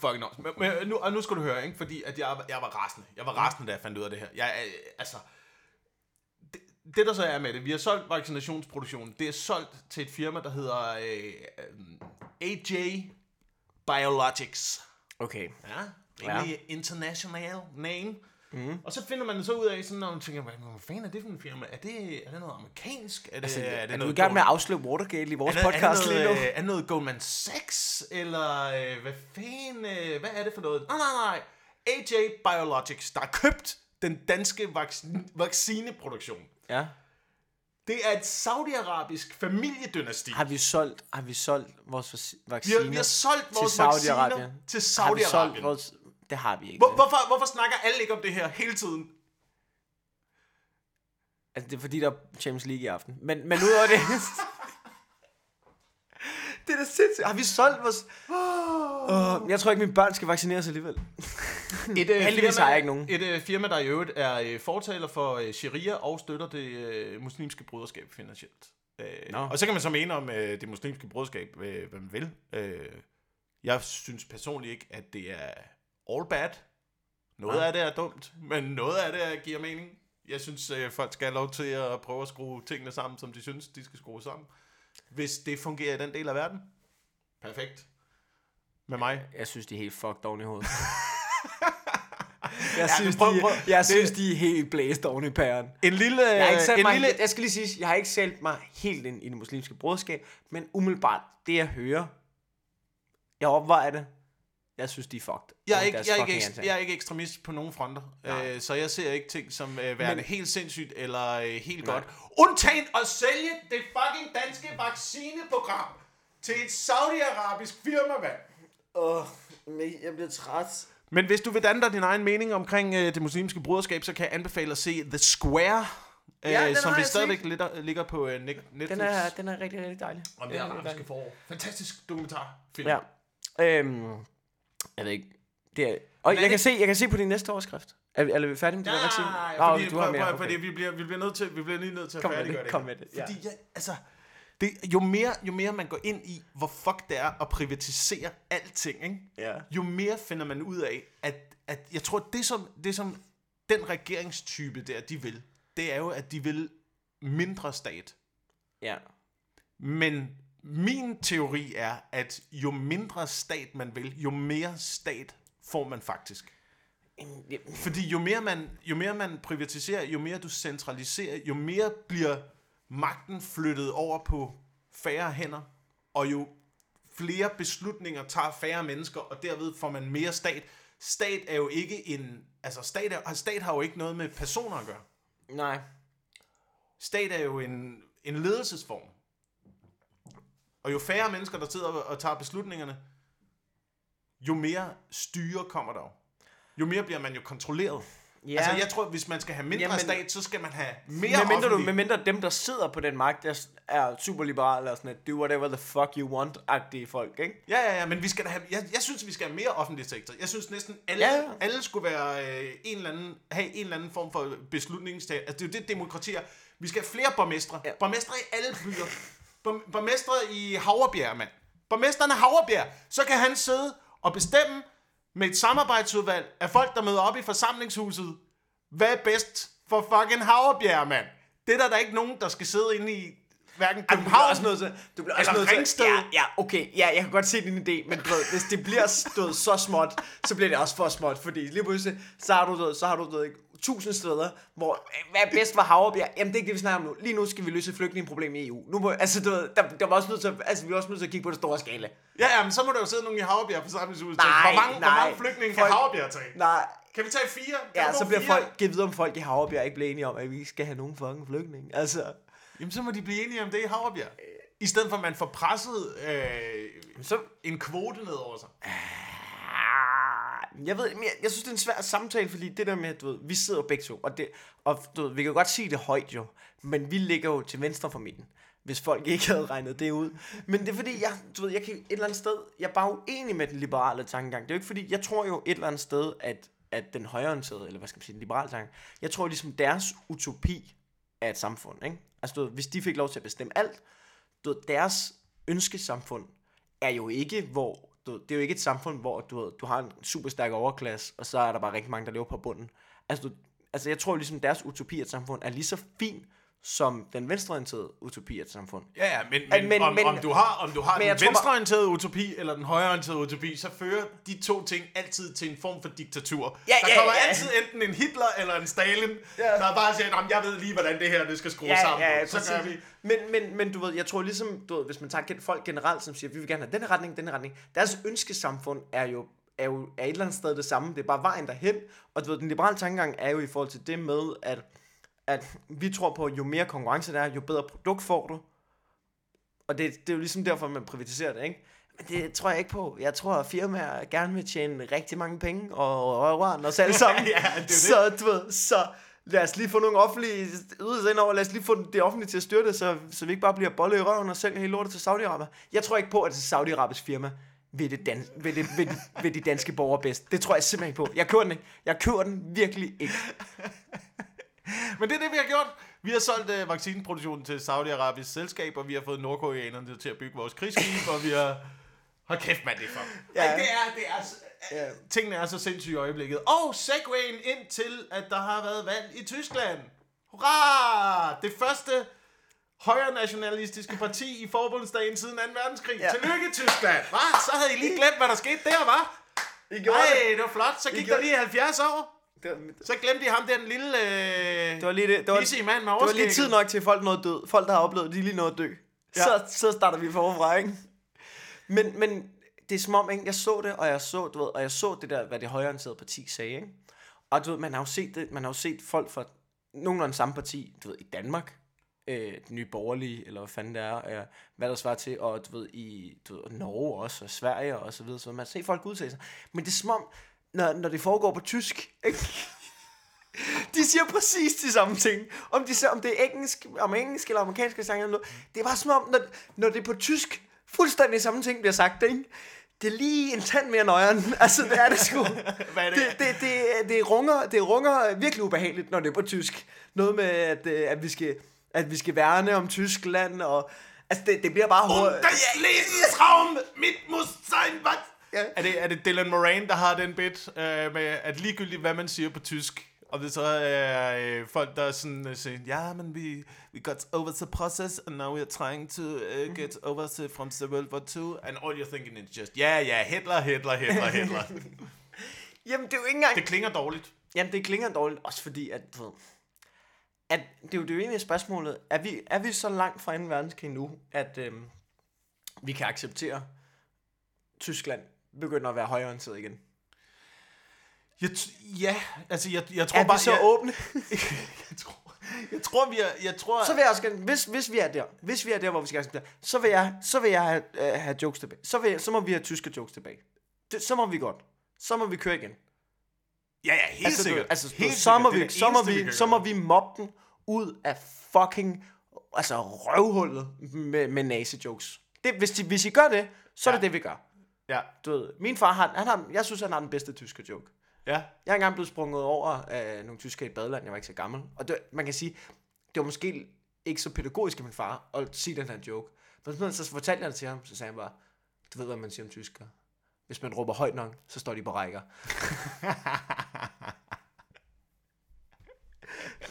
fucking også. Men, men nu, og nu skal du høre, ikke? Fordi at jeg, jeg var rasende. Jeg var rasende, da jeg fandt ud af det her. Jeg, altså, det, der så er med det, vi har solgt vaccinationsproduktionen. Det er solgt til et firma, der hedder øh, AJ Biologics. Okay. Ja, rimelig international name. Mm. Og så finder man så ud af, sådan, når man tænker, hvad, fanden er det for en firma? Er det, er det noget amerikansk? Er det, Altså, er det er du noget i gang med at afsløre Watergate i vores er podcast er det lige nu? noget, øh, er det noget Goldman Sachs? Eller øh, hvad fanden, øh, hvad er det for noget? Nej, nej, nej. AJ Biologics, der har købt den danske vaccin- vaccineproduktion. Ja. Det er et saudiarabisk familiedynasti. Har vi solgt, har vi solgt vores vac- Vi vacciner har, vi har solgt vores til vacciner Saudi-Arabien? til Har vi solgt Saudi-Arabien. vores... Det har vi ikke. Hvor, hvorfor, hvorfor snakker alle ikke om det her hele tiden? Altså, det er fordi, der er Champions League i aften. Men, men udover det... (laughs) det er da sindssygt. Har vi solgt vores... Uh, jeg tror ikke, mine børn skal vaccineres alligevel. (laughs) Et, øh, Heldigvis har jeg ikke nogen. Et øh, firma, der i øvrigt er øh, fortaler for øh, sharia og støtter det øh, muslimske broderskab finansielt. Øh, Nå. og så kan man så mene om øh, det muslimske broderskab, øh, hvad man vil. Øh, jeg synes personligt ikke, at det er all bad. Noget Nej. af det er dumt, men noget af det giver mening. Jeg synes, øh, folk skal have lov til at prøve at skrue tingene sammen, som de synes, de skal skrue sammen. Hvis det fungerer i den del af verden. Perfekt. Med mig. Jeg synes, de er helt fucked oven i hovedet. (laughs) jeg, synes, prøv- de, prøv- jeg det- synes, de er helt blæst oven i pæren. En lille... Jeg, har ikke sat en mig, lille jeg skal lige sige, jeg har ikke sat mig helt ind i det muslimske broderskab, men umiddelbart, det jeg hører, jeg opvejer det, jeg synes, de er fucked. Jeg er, ikke, jeg, er ikke, antal. jeg er ikke ekstremist på nogen fronter, øh, så jeg ser ikke ting som øh, værende Men- helt sindssygt eller øh, helt Nej. godt. Undtagen at sælge det fucking danske vaccineprogram til et saudiarabisk firma, mand. Åh, men jeg bliver træt. Men hvis du vil danne dig din egen mening omkring øh, det muslimske broderskab, så kan jeg anbefale at se The Square, øh, Ja, den som vi stadigvæk ligger, ligger på øh, Net- Netflix. Den er, den er rigtig, rigtig dejlig. om det er arabiske forår. Fantastisk dokumentarfilm. Ja. Øhm, jeg ved ikke. Det er, og er jeg det- kan, se, jeg kan se på din næste overskrift, Er, er vi færdige med det vaccine? Ja, Nå, fordi, du har prøv, mere. prøv, Okay. fordi vi bliver, vi bliver nødt til, vi bliver lige nødt til at Kom med færdiggøre det, det. kom med det, ja. Fordi, ja, altså, det, jo, mere, jo mere man går ind i, hvor fuck det er at privatisere alting, ikke? Ja. jo mere finder man ud af, at, at jeg tror, det som, det som den regeringstype der, de vil, det er jo, at de vil mindre stat. Ja. Men min teori er, at jo mindre stat man vil, jo mere stat får man faktisk. Fordi jo mere man, jo mere man privatiserer, jo mere du centraliserer, jo mere bliver magten flyttet over på færre hænder, og jo flere beslutninger tager færre mennesker, og derved får man mere stat. Stat er jo ikke en... Altså, stat, er, stat har jo ikke noget med personer at gøre. Nej. Stat er jo en, en ledelsesform. Og jo færre mennesker, der sidder og tager beslutningerne, jo mere styre kommer der jo. Jo mere bliver man jo kontrolleret. Ja. Altså, jeg tror, hvis man skal have mindre Jamen- stat, så skal man have mere med mindre, du, med mindre dem, der sidder på den magt, der er super liberale og sådan et, do whatever the fuck you want-agtige folk, ikke? Ja, ja, ja, men vi skal da have, jeg, jeg synes, vi skal have mere offentlig sektor. Jeg synes næsten, alle, Ja, alle skulle være, øh, en eller anden, have en eller anden form for beslutningstag. Altså, det er jo det, demokrati er. Vi skal have flere borgmestre. Ja. Borgmestre i alle byer. Borg- borgmestre i Havrebjerg, mand. Borgmesteren af Havrebjerg. Så kan han sidde og bestemme med et samarbejdsudvalg af folk, der møder op i forsamlingshuset. Hvad er bedst for fucking Havrebjerg, mand? Det er der, der ikke nogen, der skal sidde inde i hverken du bliver København også nødt til, du bliver også nødt til, Ringsted. ja, ja, okay, ja, jeg kan godt se din idé, men du ved, hvis det bliver stået så småt, så bliver det også for småt, fordi lige pludselig, så har du, du så har du, du ved, ikke, tusind steder, hvor, hvad er bedst for Havrebjerg? Jamen, det er ikke det, vi snakker om nu. Lige nu skal vi løse et flygtningeproblem i EU. Nu må, altså, du ved, der, der var også nødt til, at- altså, vi er også nødt til at kigge på det store skala. Ja, ja, men så må der jo sidde nogen i Havrebjerg forsamlingshuset. Nej, hvor mange, nej. Hvor mange flygtninge kan Havrebjerg tage? Nej, Kan vi tage fire? Kan ja, så bliver fire? folk, givet videre om folk i Havrebjerg ikke bliver enige om, at vi skal have nogen fucking flygtninge. Altså, Jamen, så må de blive enige om det i Havrebjerg. I stedet for, at man får presset øh, så, en kvote ned over sig. Jeg ved, men jeg, jeg synes, det er en svær samtale, fordi det der med, du ved, vi sidder jo begge to, og, det, og du ved, vi kan jo godt sige det højt jo, men vi ligger jo til venstre for midten, hvis folk ikke havde regnet det ud. Men det er fordi, jeg, du ved, jeg kan et eller andet sted, jeg er bare uenig med den liberale tankegang. Det er jo ikke fordi, jeg tror jo et eller andet sted, at, at den højreorienterede, eller hvad skal man sige, den liberale tanke, jeg tror ligesom deres utopi af et samfund, ikke? Altså, du ved, hvis de fik lov til at bestemme alt, du ved, deres ønskesamfund er jo ikke, hvor du, det er jo ikke et samfund, hvor du, ved, du har en super stærk overklasse, og så er der bare rigtig mange, der lever på bunden. Altså, du, altså jeg tror ligesom, deres utopi af et samfund er lige så fint som den venstreorienterede utopi af et samfund. Ja, ja, men, men- men, om, men- om du har, om du har den jeg tror venstreorienterede utopi eller den højreorienterede utopi, så fører de to ting altid til en form for diktatur. Ja, der ja, kommer ja. altid enten en Hitler eller en Stalin, Ja. ja. der bare siger, "Nå, men jeg ved lige, hvordan det her det skal skrues sammen. på." så gør vi. Men, men, men du ved, jeg tror ligesom, du ved, hvis man tager folk generelt, som siger, vi vil gerne have denne retning, denne retning, deres ønskesamfund er jo, er jo er et eller andet sted det samme, det er bare vejen derhen, og du ved, den liberale tankegang er jo i forhold til det med, at, at vi tror på, at jo mere konkurrence der er, jo bedre produkt får du, og det, det er jo ligesom derfor, man privatiserer det, ikke? Men det tror jeg ikke på. Jeg tror, at firmaer gerne vil tjene rigtig mange penge og røve os alle (laughs) sammen. Ja, det det. så, du ved, så lad os lige få nogle offentlige ydelser ind over. Lad os lige få det offentlige til at styrte, så, så vi ikke bare bliver bolle i røven og sælger hele lortet til Saudi-Arabien. Jeg tror ikke på, at det er Saudi-Arabisk firma ved, det dan- ved, det, ved, de, ved de danske borgere bedst. Det tror jeg simpelthen ikke på. Jeg køber den ikke. Jeg køber den virkelig ikke. (laughs) (laughs) Men det er det, vi har gjort. Vi har solgt øh, vaccineproduktionen til Saudi-Arabisk selskab, og vi har fået nordkoreanerne til at bygge vores krigsskib, og vi har... Hold kæft, mand, det er for. Ja. Ej, det er, det er, Ja. tingene er så sindssyge i øjeblikket. Og segwayen ind til, at der har været valg i Tyskland. Hurra! Det første højre nationalistiske parti i forbundsdagen siden 2. verdenskrig. Ja. Tillykke, Tyskland! Hva? Så havde I lige glemt, hvad der skete der, var. I Nej, det var flot. Så gik gjorde der lige 70 år. Det var, Så glemte de ham, den lille... Øh, det var lige det. Det var, mand med det var lige tid nok til, folk nåede død. Folk, der har oplevet, de lige nåede at dø. Ja. Så, så starter vi forfra, ikke? Men, men det er som om, ikke? jeg så det, og jeg så, du ved, og jeg så det der, hvad det højreorienterede parti sagde, ikke? Og du ved, man har jo set det, man har jo set folk fra nogenlunde samme parti, du ved, i Danmark, øh, den nye borgerlige, eller hvad fanden det er, øh, hvad der svarer til, og du ved, i du ved, Norge også, og Sverige og så videre, så man set folk udtale sig. Men det er som om, når, når det foregår på tysk, ikke? De siger præcis de samme ting. Om, de, siger- om det er engelsk, om engelsk eller amerikansk sang eller noget. Det er bare som om, når, når det er på tysk, fuldstændig samme ting bliver sagt, ikke? det er lige en tand mere nøjeren. (laughs) Altså, det er det sgu. (laughs) Hvad er det? det, det, det, det, runger, det runger virkelig ubehageligt, når det er på tysk. Noget med, at, øh, at, vi, skal, at vi skal værne om Tyskland, og altså, det, det bliver bare hurtigt. Der Lebensraum mit muss sein, was? Ja. Er det, er det Dylan Moran, der har den bit øh, med, at ligegyldigt hvad man siger på tysk, og det så er øh, folk, der sådan øh, siger, ja, men vi we got over the process, and now we are trying to uh, get over the, from the World War II, and all you're thinking is just, ja, yeah, ja, yeah, Hitler, Hitler, Hitler, Hitler. (laughs) Jamen, det er jo ikke engang... det klinger dårligt. Jamen, det klinger dårligt, også fordi, at, at det, er jo, det er jo egentlig spørgsmålet, er vi, er vi så langt fra 2. verdenskrig nu, at øhm, vi kan acceptere, Tyskland begynder at være højreorienteret igen? Jeg ja, altså jeg, jeg tror Er bare... vi så jeg, åbne? (laughs) jeg, tror, jeg tror, vi er... Jeg tror, så vil jeg også gerne, hvis, hvis vi er der, hvis vi er der, hvor vi skal acceptere, så vil jeg, så vil jeg have, øh, have jokes tilbage. Så, vil så må vi have tyske jokes tilbage. Det, så må vi godt. Så må vi køre igen. ja, ja, helt altså, sikkert. Du, altså, helt så, må sikkert. Er vi, så, må vi, kan så må vi mobbe den ud af fucking altså røvhullet med, med nazi-jokes. Det, hvis, de, hvis I gør det, så er det det, vi gør. Ja, Du ved, min far, han, han har, jeg synes, han har den bedste tyske joke. ja. Jeg er engang blevet sprunget over af nogle tyskere i et badeland, jeg var ikke så gammel. Og det, man kan sige, det var måske ikke så pædagogisk af min far at sige den her joke. Men så fortalte jeg det til ham, så sagde han bare, du ved, hvad man siger om tyskere. Hvis man råber højt nok, så står de på rækker. (laughs)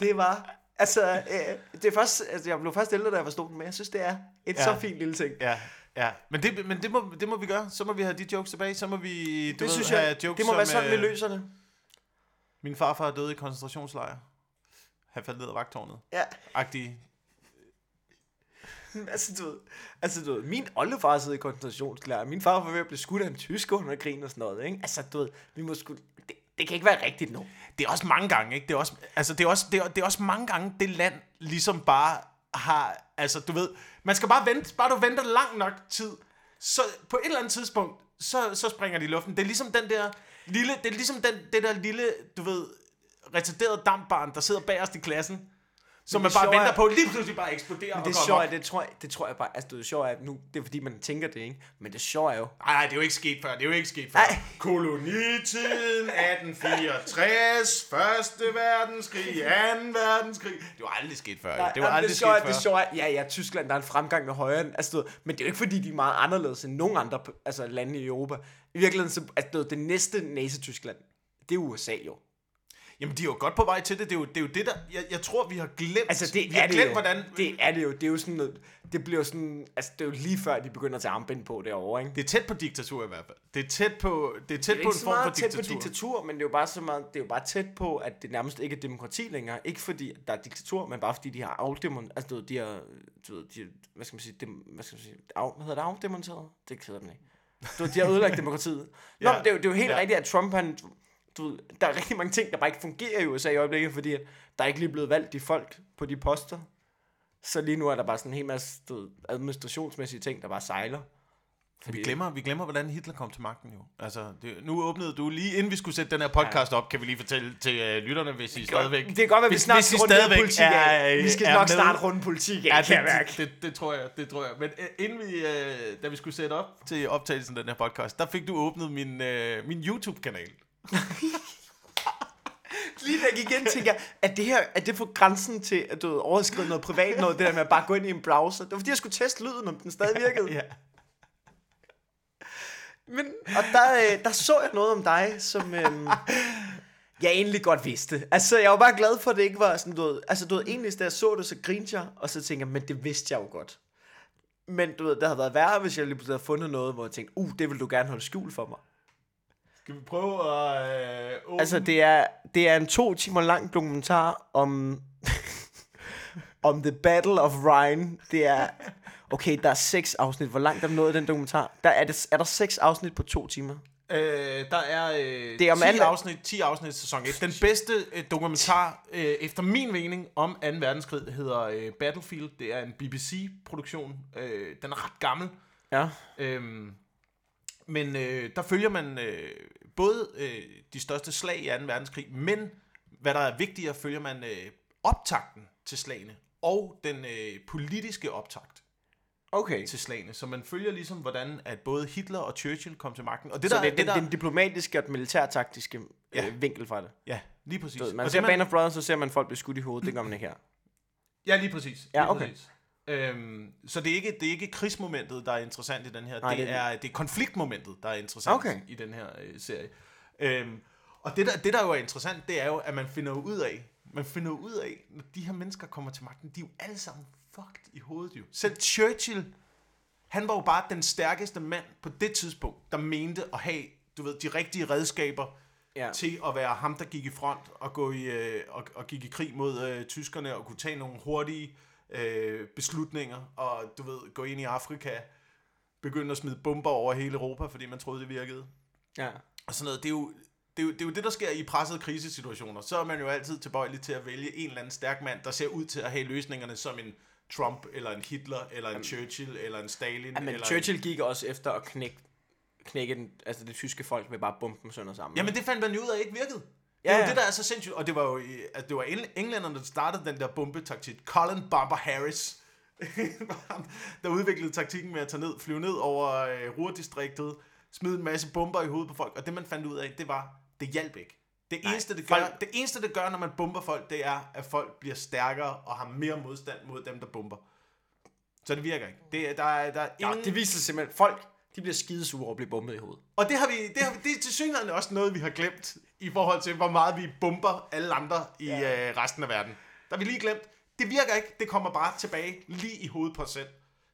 det var, altså, øh, det er først, altså, jeg blev først ældre, da jeg forstod den, men jeg synes, det er et Ja. så fint lille ting. Ja, ja. Men, det, men det, må, det må vi gøre. Så må vi have de jokes tilbage. Så må vi du Det synes have jeg, jokes det må som, være sådan, vi øh, løser det. Min farfar er døde i koncentrationslejr. Han faldt ned af vagtårnet. Ja. Agtig. (laughs) Altså, du ved, altså, du ved, min oldefar sidder i koncentrationslejr. Min far var ved at blive skudt af en tysker under krigen og sådan noget, ikke? Altså, du ved, vi må sgu... Det, det kan ikke være rigtigt nu. Det er også mange gange, ikke? Det er også, altså, det er også, det er, det er også mange gange, det land ligesom bare har... Altså, du ved, man skal bare vente. Bare du venter lang nok tid, så på et eller andet tidspunkt, så, så springer de i luften. Det er ligesom den der lille... Det er ligesom den, det der lille, du ved, retarderede dampbarn, der sidder bagerst i klassen, som man det bare venter er- på, lige pludselig bare eksploderer Men det sjove er, det tror, jeg, det tror jeg bare, altså det sjove er, nu, det er fordi, man tænker det, ikke? Men det sjove er jo, Nej, det er jo ikke sket før. Det er jo ikke sket før. Ej. Kolonitiden, 1864, Første verdenskrig, Anden verdenskrig. Det var aldrig sket før. Nej, det var aldrig det sket sjove, er- før. det sjove er, ja, ja, Tyskland, der er en fremgang med højre, altså, du men det er jo ikke fordi, de er meget anderledes end nogen andre altså, lande i Europa. I virkeligheden, så, altså, ved, det næste nazi-Tyskland, det er USA jo. Jamen, de er jo godt på vej til det. Det er jo det, er jo det der... Jeg, jeg tror, vi har glemt... Altså, det vi har det glemt, jo. hvordan... Det er det jo. Det er jo sådan noget, det bliver sådan, altså det er jo lige før, de begynder at tage armbind på derovre, ikke? Det er tæt på diktatur i hvert fald. Det er tæt på, det er tæt Det er på en form for meget tæt diktatur. på diktatur, men det er jo bare så meget, det er jo bare tæt på, at det nærmest ikke er demokrati længere. Ikke fordi der er diktatur, men bare fordi de har afdemon, altså de har, du ved, de, hvad skal man sige, dem, hvad skal man sige, af, hvad hedder det, afdemonteret? Det hedder den ikke. Du de har ødelagt demokratiet. (laughs) Nå, Ja. det, er jo, det er jo helt Ja. rigtigt, at Trump, han, du ved, der er rigtig mange ting, der bare ikke fungerer i USA i øjeblikket, fordi at der er ikke lige blevet valgt de folk på de poster. Så lige nu er der bare sådan en hel masse du ved, administrationsmæssige ting, der bare sejler. Vi glemmer, vi glemmer, hvordan Hitler kom til magten jo. Altså, det, nu åbnede du lige, inden vi skulle sætte den her podcast op, kan vi lige fortælle til uh, lytterne, hvis I stadigvæk... Det kan godt være, at vi snart skal runde politik af. er- Vi skal er nok med. snart runde politik af, Ja, kan det, det, det, det, tror jeg, det tror jeg. Men øh, inden vi, øh, da vi skulle sætte op til optagelsen af den her podcast, der fik du åbnet min, øh, min YouTube-kanal. (laughs) Lige da jeg gik igen, tænker jeg, er det her, er det på grænsen til, at du ved, overskride noget privat noget, det der med at bare gå ind i en browser? Det var fordi, jeg skulle teste lyden, om den stadig virkede. Ja. Men, og der, øh, der så jeg noget om dig, som øhm, jeg egentlig godt vidste. Altså, jeg var bare glad for, at det ikke var sådan, du ved, altså, du ved, egentlig, da jeg så det, så grinte jeg, og så tænkte jeg, men det vidste jeg jo godt. Men du ved, det havde været værre, hvis jeg lige pludselig havde fundet noget, hvor jeg tænkte, uh, det vil du gerne holde skjult for mig. Skal vi prøve at øh, åbne? Altså, det er, det er en to timer lang dokumentar om, (laughs) om The Battle of Rhine. Det er, okay, der er seks afsnit. Hvor langt er der nået den dokumentar? Der er, det, er der seks afsnit på to timer? Øh, der er, øh, Det er om 10 anden- afsnit, 10 afsnit sæson 1. Den bedste øh, dokumentar, øh, efter min mening, om 2. verdenskrig hedder øh, Battlefield. Det er en BBC-produktion. Øh, den er ret gammel. Ja. Øhm, men øh, der følger man øh, både øh, de største slag i 2. verdenskrig, men hvad der er vigtigere, følger man øh, optakten til slagene og den øh, politiske optakt. Okay. til slagene. Så man følger ligesom, hvordan at både Hitler og Churchill kom til magten. Og det Så der, det er den, der, den diplomatiske og den militærtaktiske Ja. øh, vinkel fra det. Ja, lige præcis. Ved, man Og ser det, Band of Brothers, så ser man folk blive skudt i hovedet. Det gør man ikke her. Ja, lige præcis. Ja, lige okay. Præcis. Øhm, så det er, ikke, det er ikke krigsmomentet, der er interessant i den her. Nej, det, det er- det er konfliktmomentet, der er interessant Okay. i den her øh, serie. Øhm, og det der, det, der jo er interessant, det er jo, at man finder ud af, man finder ud af, når de her mennesker kommer til magten, de er jo alle sammen fucked i hovedet jo. Selv Churchill, han var jo bare den stærkeste mand på det tidspunkt, der mente at have, du ved, de rigtige redskaber Ja. til at være ham, der gik i front og, gå i, øh, og, og gik i krig mod øh, tyskerne og kunne tage nogle hurtige øh, beslutninger og du ved, gå ind i Afrika, begynde at smide bomber over hele Europa, fordi man troede, det virkede. Ja. Og sådan noget, det er jo det, er jo, det, er jo det, der sker i pressede krisesituationer. Så er man jo altid tilbøjelig til at vælge en eller anden stærk mand, der ser ud til at have løsningerne som en Trump, eller en Hitler, eller en Churchill, eller en Stalin. Ja, men eller Churchill gik også efter at knække, knække den, altså det tyske folk ved bare at bombe dem sønder sammen. Jamen det fandt man jo ud af ikke virkede. Det Ja, er jo ja. det, der er så sindssygt. Og det var jo altså, det var engl- englænderne, der startede den der bombetaktik. Colin Bomber Harris, (laughs) der udviklede taktikken med at tage ned, flyve ned over øh, Ruhrdistriktet, smide en masse bomber i hovedet på folk. Og det man fandt ud af, det var, det hjalp ikke. Det Nej, eneste, det, gør, folk- det eneste, det gør, når man bomber folk, det er, at folk bliver stærkere og har mere modstand mod dem, der bomber. Så det virker ikke. Det, er- der, er, der er ja, ingen... det viser sig simpelthen, at folk de bliver skidesure over at blive bombet i hovedet. Og det har vi, det, har, vi- det er til synligheden også noget, vi har glemt i forhold til, hvor meget vi bomber alle andre i Ja. ja. øh, resten af verden. Der har vi lige glemt. Det virker ikke. Det kommer bare tilbage lige i hovedet på os selv.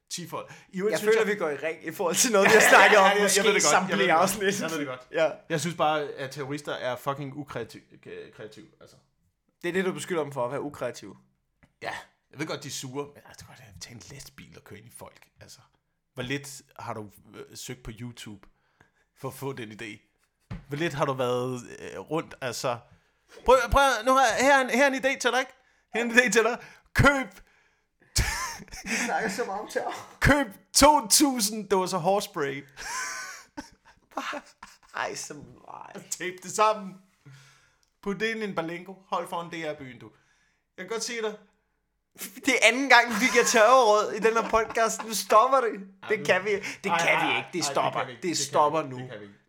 Tifold. I øvrigt Jeg synes føler, vi går i ring i forhold til noget, (laughs) vi har snakket om, måske jeg godt. Jeg ved samtlige det godt. afsnit. Jeg ved det godt. Ja. Jeg synes bare, at terrorister er fucking ukreativ. Kreativ, altså. Det er det, du beskylder dem for at være ukreativ. Ja, jeg ved godt, de er sure, men altså, det er godt at tage en lastbil og køre ind i folk. Altså, hvor lidt har du øh, søgt på YouTube for at få den idé? Hvor lidt har du været øh, rundt, altså... Prøv, prøv nu har her, er en, her er en idé til dig, ikke? Her er en idé til dig. Køb, Vi snakker så meget om terror. køb 2.000 dåser hårspray. Ej, så nej. Tape det sammen. Put det ind i en balengo. Hold foran DR-byen, du. Jeg kan godt sige dig, Det er anden gang, vi giver terrorråd i den her podcast. Nu stopper det. Det kan vi Det kan vi ikke. Det stopper. det stopper nu.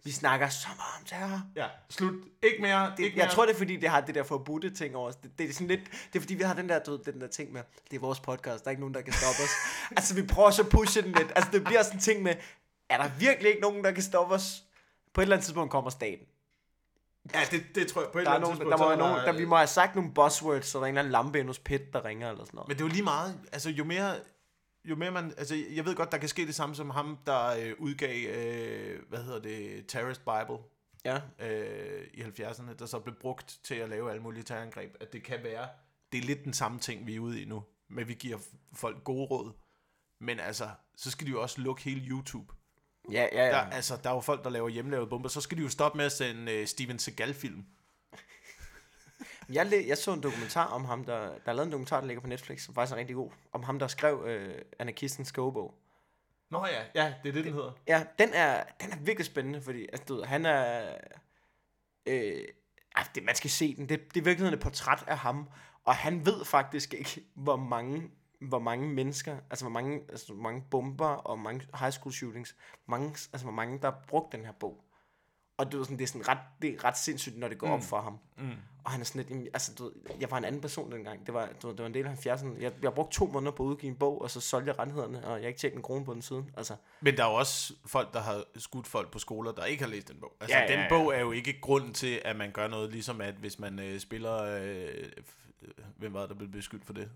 Vi snakker så meget om terror. ja, slut. Ikke mere. Det, ikke jeg mere. tror, det er fordi, det har det der forbudte ting over os. Det, det, er sådan lidt, det er fordi, vi har den der, du, den der ting med, det er vores podcast, der er ikke nogen, der kan stoppe os. (laughs) altså, vi prøver så at pushe den lidt. Altså, det bliver sådan en ting med, er der virkelig ikke nogen, der kan stoppe os? På et eller andet tidspunkt kommer staten. Ja, det, det tror jeg på et Der, er eller nogen, andet der, tidspunkt. må så være er nogen, der, vi må have sagt nogle buzzwords, så der er en eller anden lampe hos Pet, der ringer eller sådan noget. Men det er jo lige meget, altså jo mere, jo mere man, altså jeg ved godt, der kan ske det samme som ham, der øh, udgav, øh, hvad hedder det, Terrorist Bible Ja. øh, i 70'erne, der så blev brugt til at lave alle mulige terrorangreb, at det kan være, det er lidt den samme ting, vi er ude i nu, men vi giver folk gode råd. Men altså, så skal de jo også lukke hele YouTube. Ja, ja, ja. Der, altså, der er jo folk, der laver hjemmelavede bomber, så skal de jo stoppe med at sende øh, Steven Seagal-film. Jeg, læ- jeg så en dokumentar om ham, der, der er lavet en dokumentar, der ligger på Netflix, som faktisk er rigtig god, om ham, der skrev øh, Anarkistens skobog. Nå ja, ja, det er det, den hedder. Ja, den er, den er virkelig spændende, fordi altså, du ved, han er... Øh, ah, det, man skal se den. Det, det er virkelig et portræt af ham, og han ved faktisk ikke, hvor mange, hvor mange mennesker, altså hvor mange, altså, hvor mange bomber og mange high school shootings, mange, altså hvor mange, der har brugt den her bog. Og du ved, sådan, det er sådan ret, det er ret sindssygt, når det går mm. op for ham. Mm. Og han er sådan lidt, altså, du ved, jeg var en anden person dengang. Det var, du ved, det var en del af 70'erne. Jeg, jeg brugte to måneder på at udgive en bog, og så solgte jeg rettighederne, og jeg har ikke tjent en krone på den siden. Altså, Men der er jo også folk, der har skudt folk på skoler, der ikke har læst den bog. Altså, Ja, ja, ja, den bog er jo ikke grund til, at man gør noget, ligesom at hvis man øh, spiller... Øh, hvem var det, der blev beskyldt for det?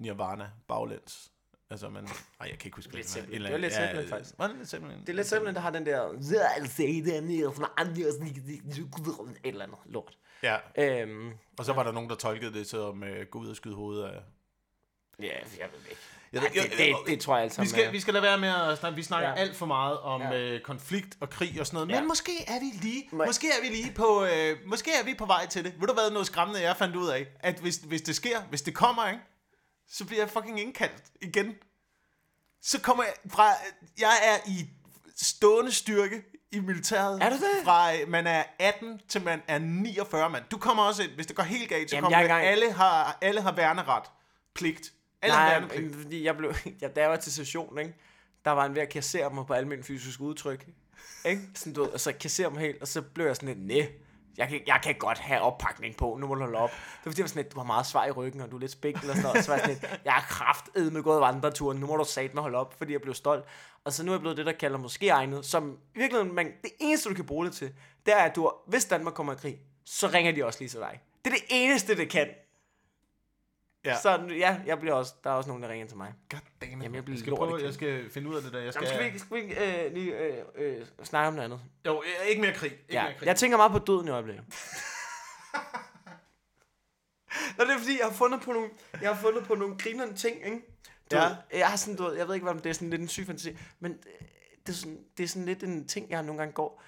Nirvana, baglæns. Altså, man... Ej, jeg kan ikke huske, hvad Zeppelin. en Det var lidt Zeppelin, faktisk. Var det lidt Zeppelin? Det er lidt simpelthen, der har den der... Et eller andet lort. Ja, Øhm, og så var der nogen, der tolkede det som øh, gå ud og skyde hovedet af... ja, jeg ved det ikke. Ved- det, det, jeg- det, tror jeg altså Vi skal, vi skal lade være med at snakke, vi snakker Ja. ja. alt for meget om Ja. ja. øh, konflikt og krig og sådan noget, men Ja. måske er vi lige, Må- måske er vi lige på, øh, måske er vi på vej til det. Ved du hvad, noget skræmmende jeg fandt ud af, at hvis, hvis det sker, hvis det kommer, ikke, så bliver jeg fucking indkaldt igen. Så kommer jeg fra, jeg er i stående styrke i militæret. Er du det? Fra øh, man er 18 til man er 49 mand. Du kommer også ind, hvis det går helt galt, så Jamen, kommer jeg gang. alle har, alle har værneret, pligt Alle Nej, værnepligt. men fordi jeg blev, (laughs) ja, da jeg var til session, ikke, der var en ved at kassere mig på almindelig fysisk udtryk. Ikke? Sådan, du og så kassere mig helt, og så blev jeg sådan lidt, næh, jeg kan, jeg kan godt have oppakning på, nu må du holde op. Det var fordi, sådan lidt, du har meget svar i ryggen, og du er lidt spinkel og sådan noget. Så var jeg sådan lidt, jeg har kraftet med gået vandreturen, nu må du satme holde op, fordi jeg blev stolt. Og så nu er jeg blevet det, der kalder måske egnet, som virkelig, man, det eneste, du kan bruge det til, det er, at du, hvis Danmark kommer i krig, så ringer de også lige til dig. Det er det eneste, det kan. Ja. Så ja, jeg bliver også, der er også nogen, der ringer til mig. God damn it. Jamen, jeg bliver jeg skal, prøve, jeg skal finde ud af det der. Jeg skal, Jamen, skal vi ikke, skal vi ikke øh, lige øh, øh, snakke om noget andet? Jo, øh, ikke mere krig. Ikke Ja, mere krig. jeg tænker meget på døden i øjeblikket. (laughs) Nå, det er fordi, jeg har fundet på nogle, jeg har fundet på nogle grinerende ting, ikke? Du, Ja. jeg har sådan, du ved, jeg ved ikke, om det er sådan lidt en syg fantasi, men øh, det er, sådan, det er sådan lidt en ting, jeg nogle gange går.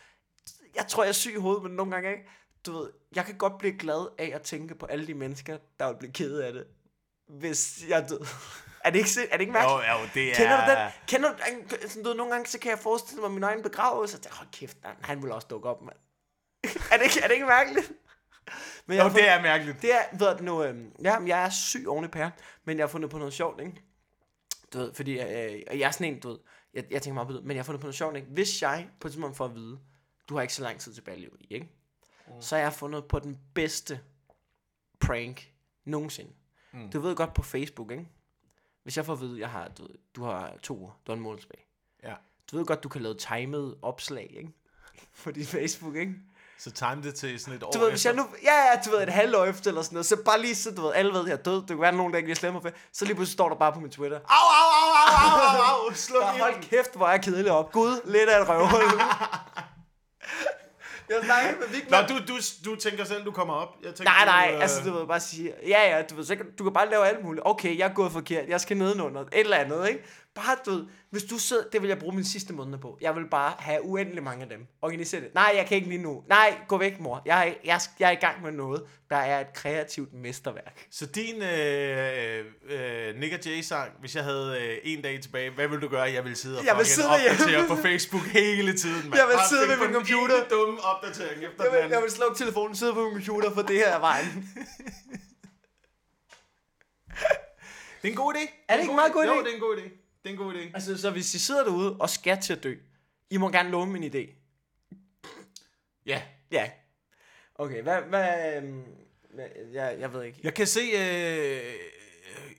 Jeg tror, jeg er syg i hovedet, men nogle gange ikke. Du ved, jeg kan godt blive glad af at tænke på alle de mennesker, der vil blive ked af det, hvis jeg død. Er det ikke, er det ikke mærkeligt? Jo, jo, det er... Kender du den? Kender du? Sådan, du nogle gange så kan jeg forestille mig min egen begravelse. Tænker, hold kæft, han, han vil også dukke op, mand. (laughs) er, det ikke, er det ikke mærkeligt? Men Jo, har det er mærkeligt. det er, ved du nu, øh, ja, jeg er syg oven i pære, men jeg har fundet på noget sjovt, ikke? Du ved, fordi øh, jeg er sådan en, du ved, jeg, jeg tænker meget på det, men jeg har fundet på noget sjovt, ikke? Hvis jeg på et tidspunkt får at vide, du har ikke så lang tid tilbage i, ikke? Mm. Så har jeg fundet på den bedste prank nogensinde. Mm. Du ved godt på Facebook, ikke? Hvis jeg får at vide, jeg har, du, du har to uger, du har en måned tilbage. Ja. Du ved godt, du kan lave timet opslag, ikke? (laughs) På din Facebook, ikke? Så time det til sådan et år Du ved, hvis jeg nu, ja, ja, du ved, et halvt år efter eller sådan noget, så bare lige så, du ved, alle ved, jeg er død, det kan være nogen, der ikke vil slemme mig for, så lige pludselig står der bare på min Twitter, Au, au, au, au, au, au, au, slå "Bare hold kæft, hvor er jeg kedelig op, gud, lidt af et røvhul. (laughs) jeg snakker med Vigman. Nå, du, du, du tænker selv, du kommer op. Jeg tænker, Nej, nej, du, øh, altså du ved bare sige, ja, ja, du ved, så kan, du kan bare lave alt muligt. Okay, jeg er gået forkert, jeg skal nedenunder, et eller andet, ikke? Bare, du ved, hvis du sidder, det vil jeg bruge min sidste måned på. Jeg vil bare have uendelig mange af dem. Organisere det. Nej, jeg kan ikke lige nu. Nej, gå væk, mor. Jeg er, jeg, jeg er i gang med noget, der er et kreativt mesterværk. Så din øh, øh, Nick og Jay-sang, hvis jeg havde øh, en dag tilbage, hvad ville du gøre? Jeg ville sidde og Jeg vil sidde opdatere på Facebook hele tiden, mand. Jeg vil sidde ved min den computer. ene dumme opdatering efter Jeg den vil, anden. jeg vil slukke telefonen, sidde på min computer, for det her er vejen. (laughs) Det er en god idé. Er det ikke en meget god Jo, idé? det er en god idé. Det er en god idé. altså, så hvis I sidder derude og skal til at dø, I må gerne låne min idé. Ja. Ja. Okay, hvad, hvad, øhm, jeg, jeg ved ikke. Jeg kan se, øh,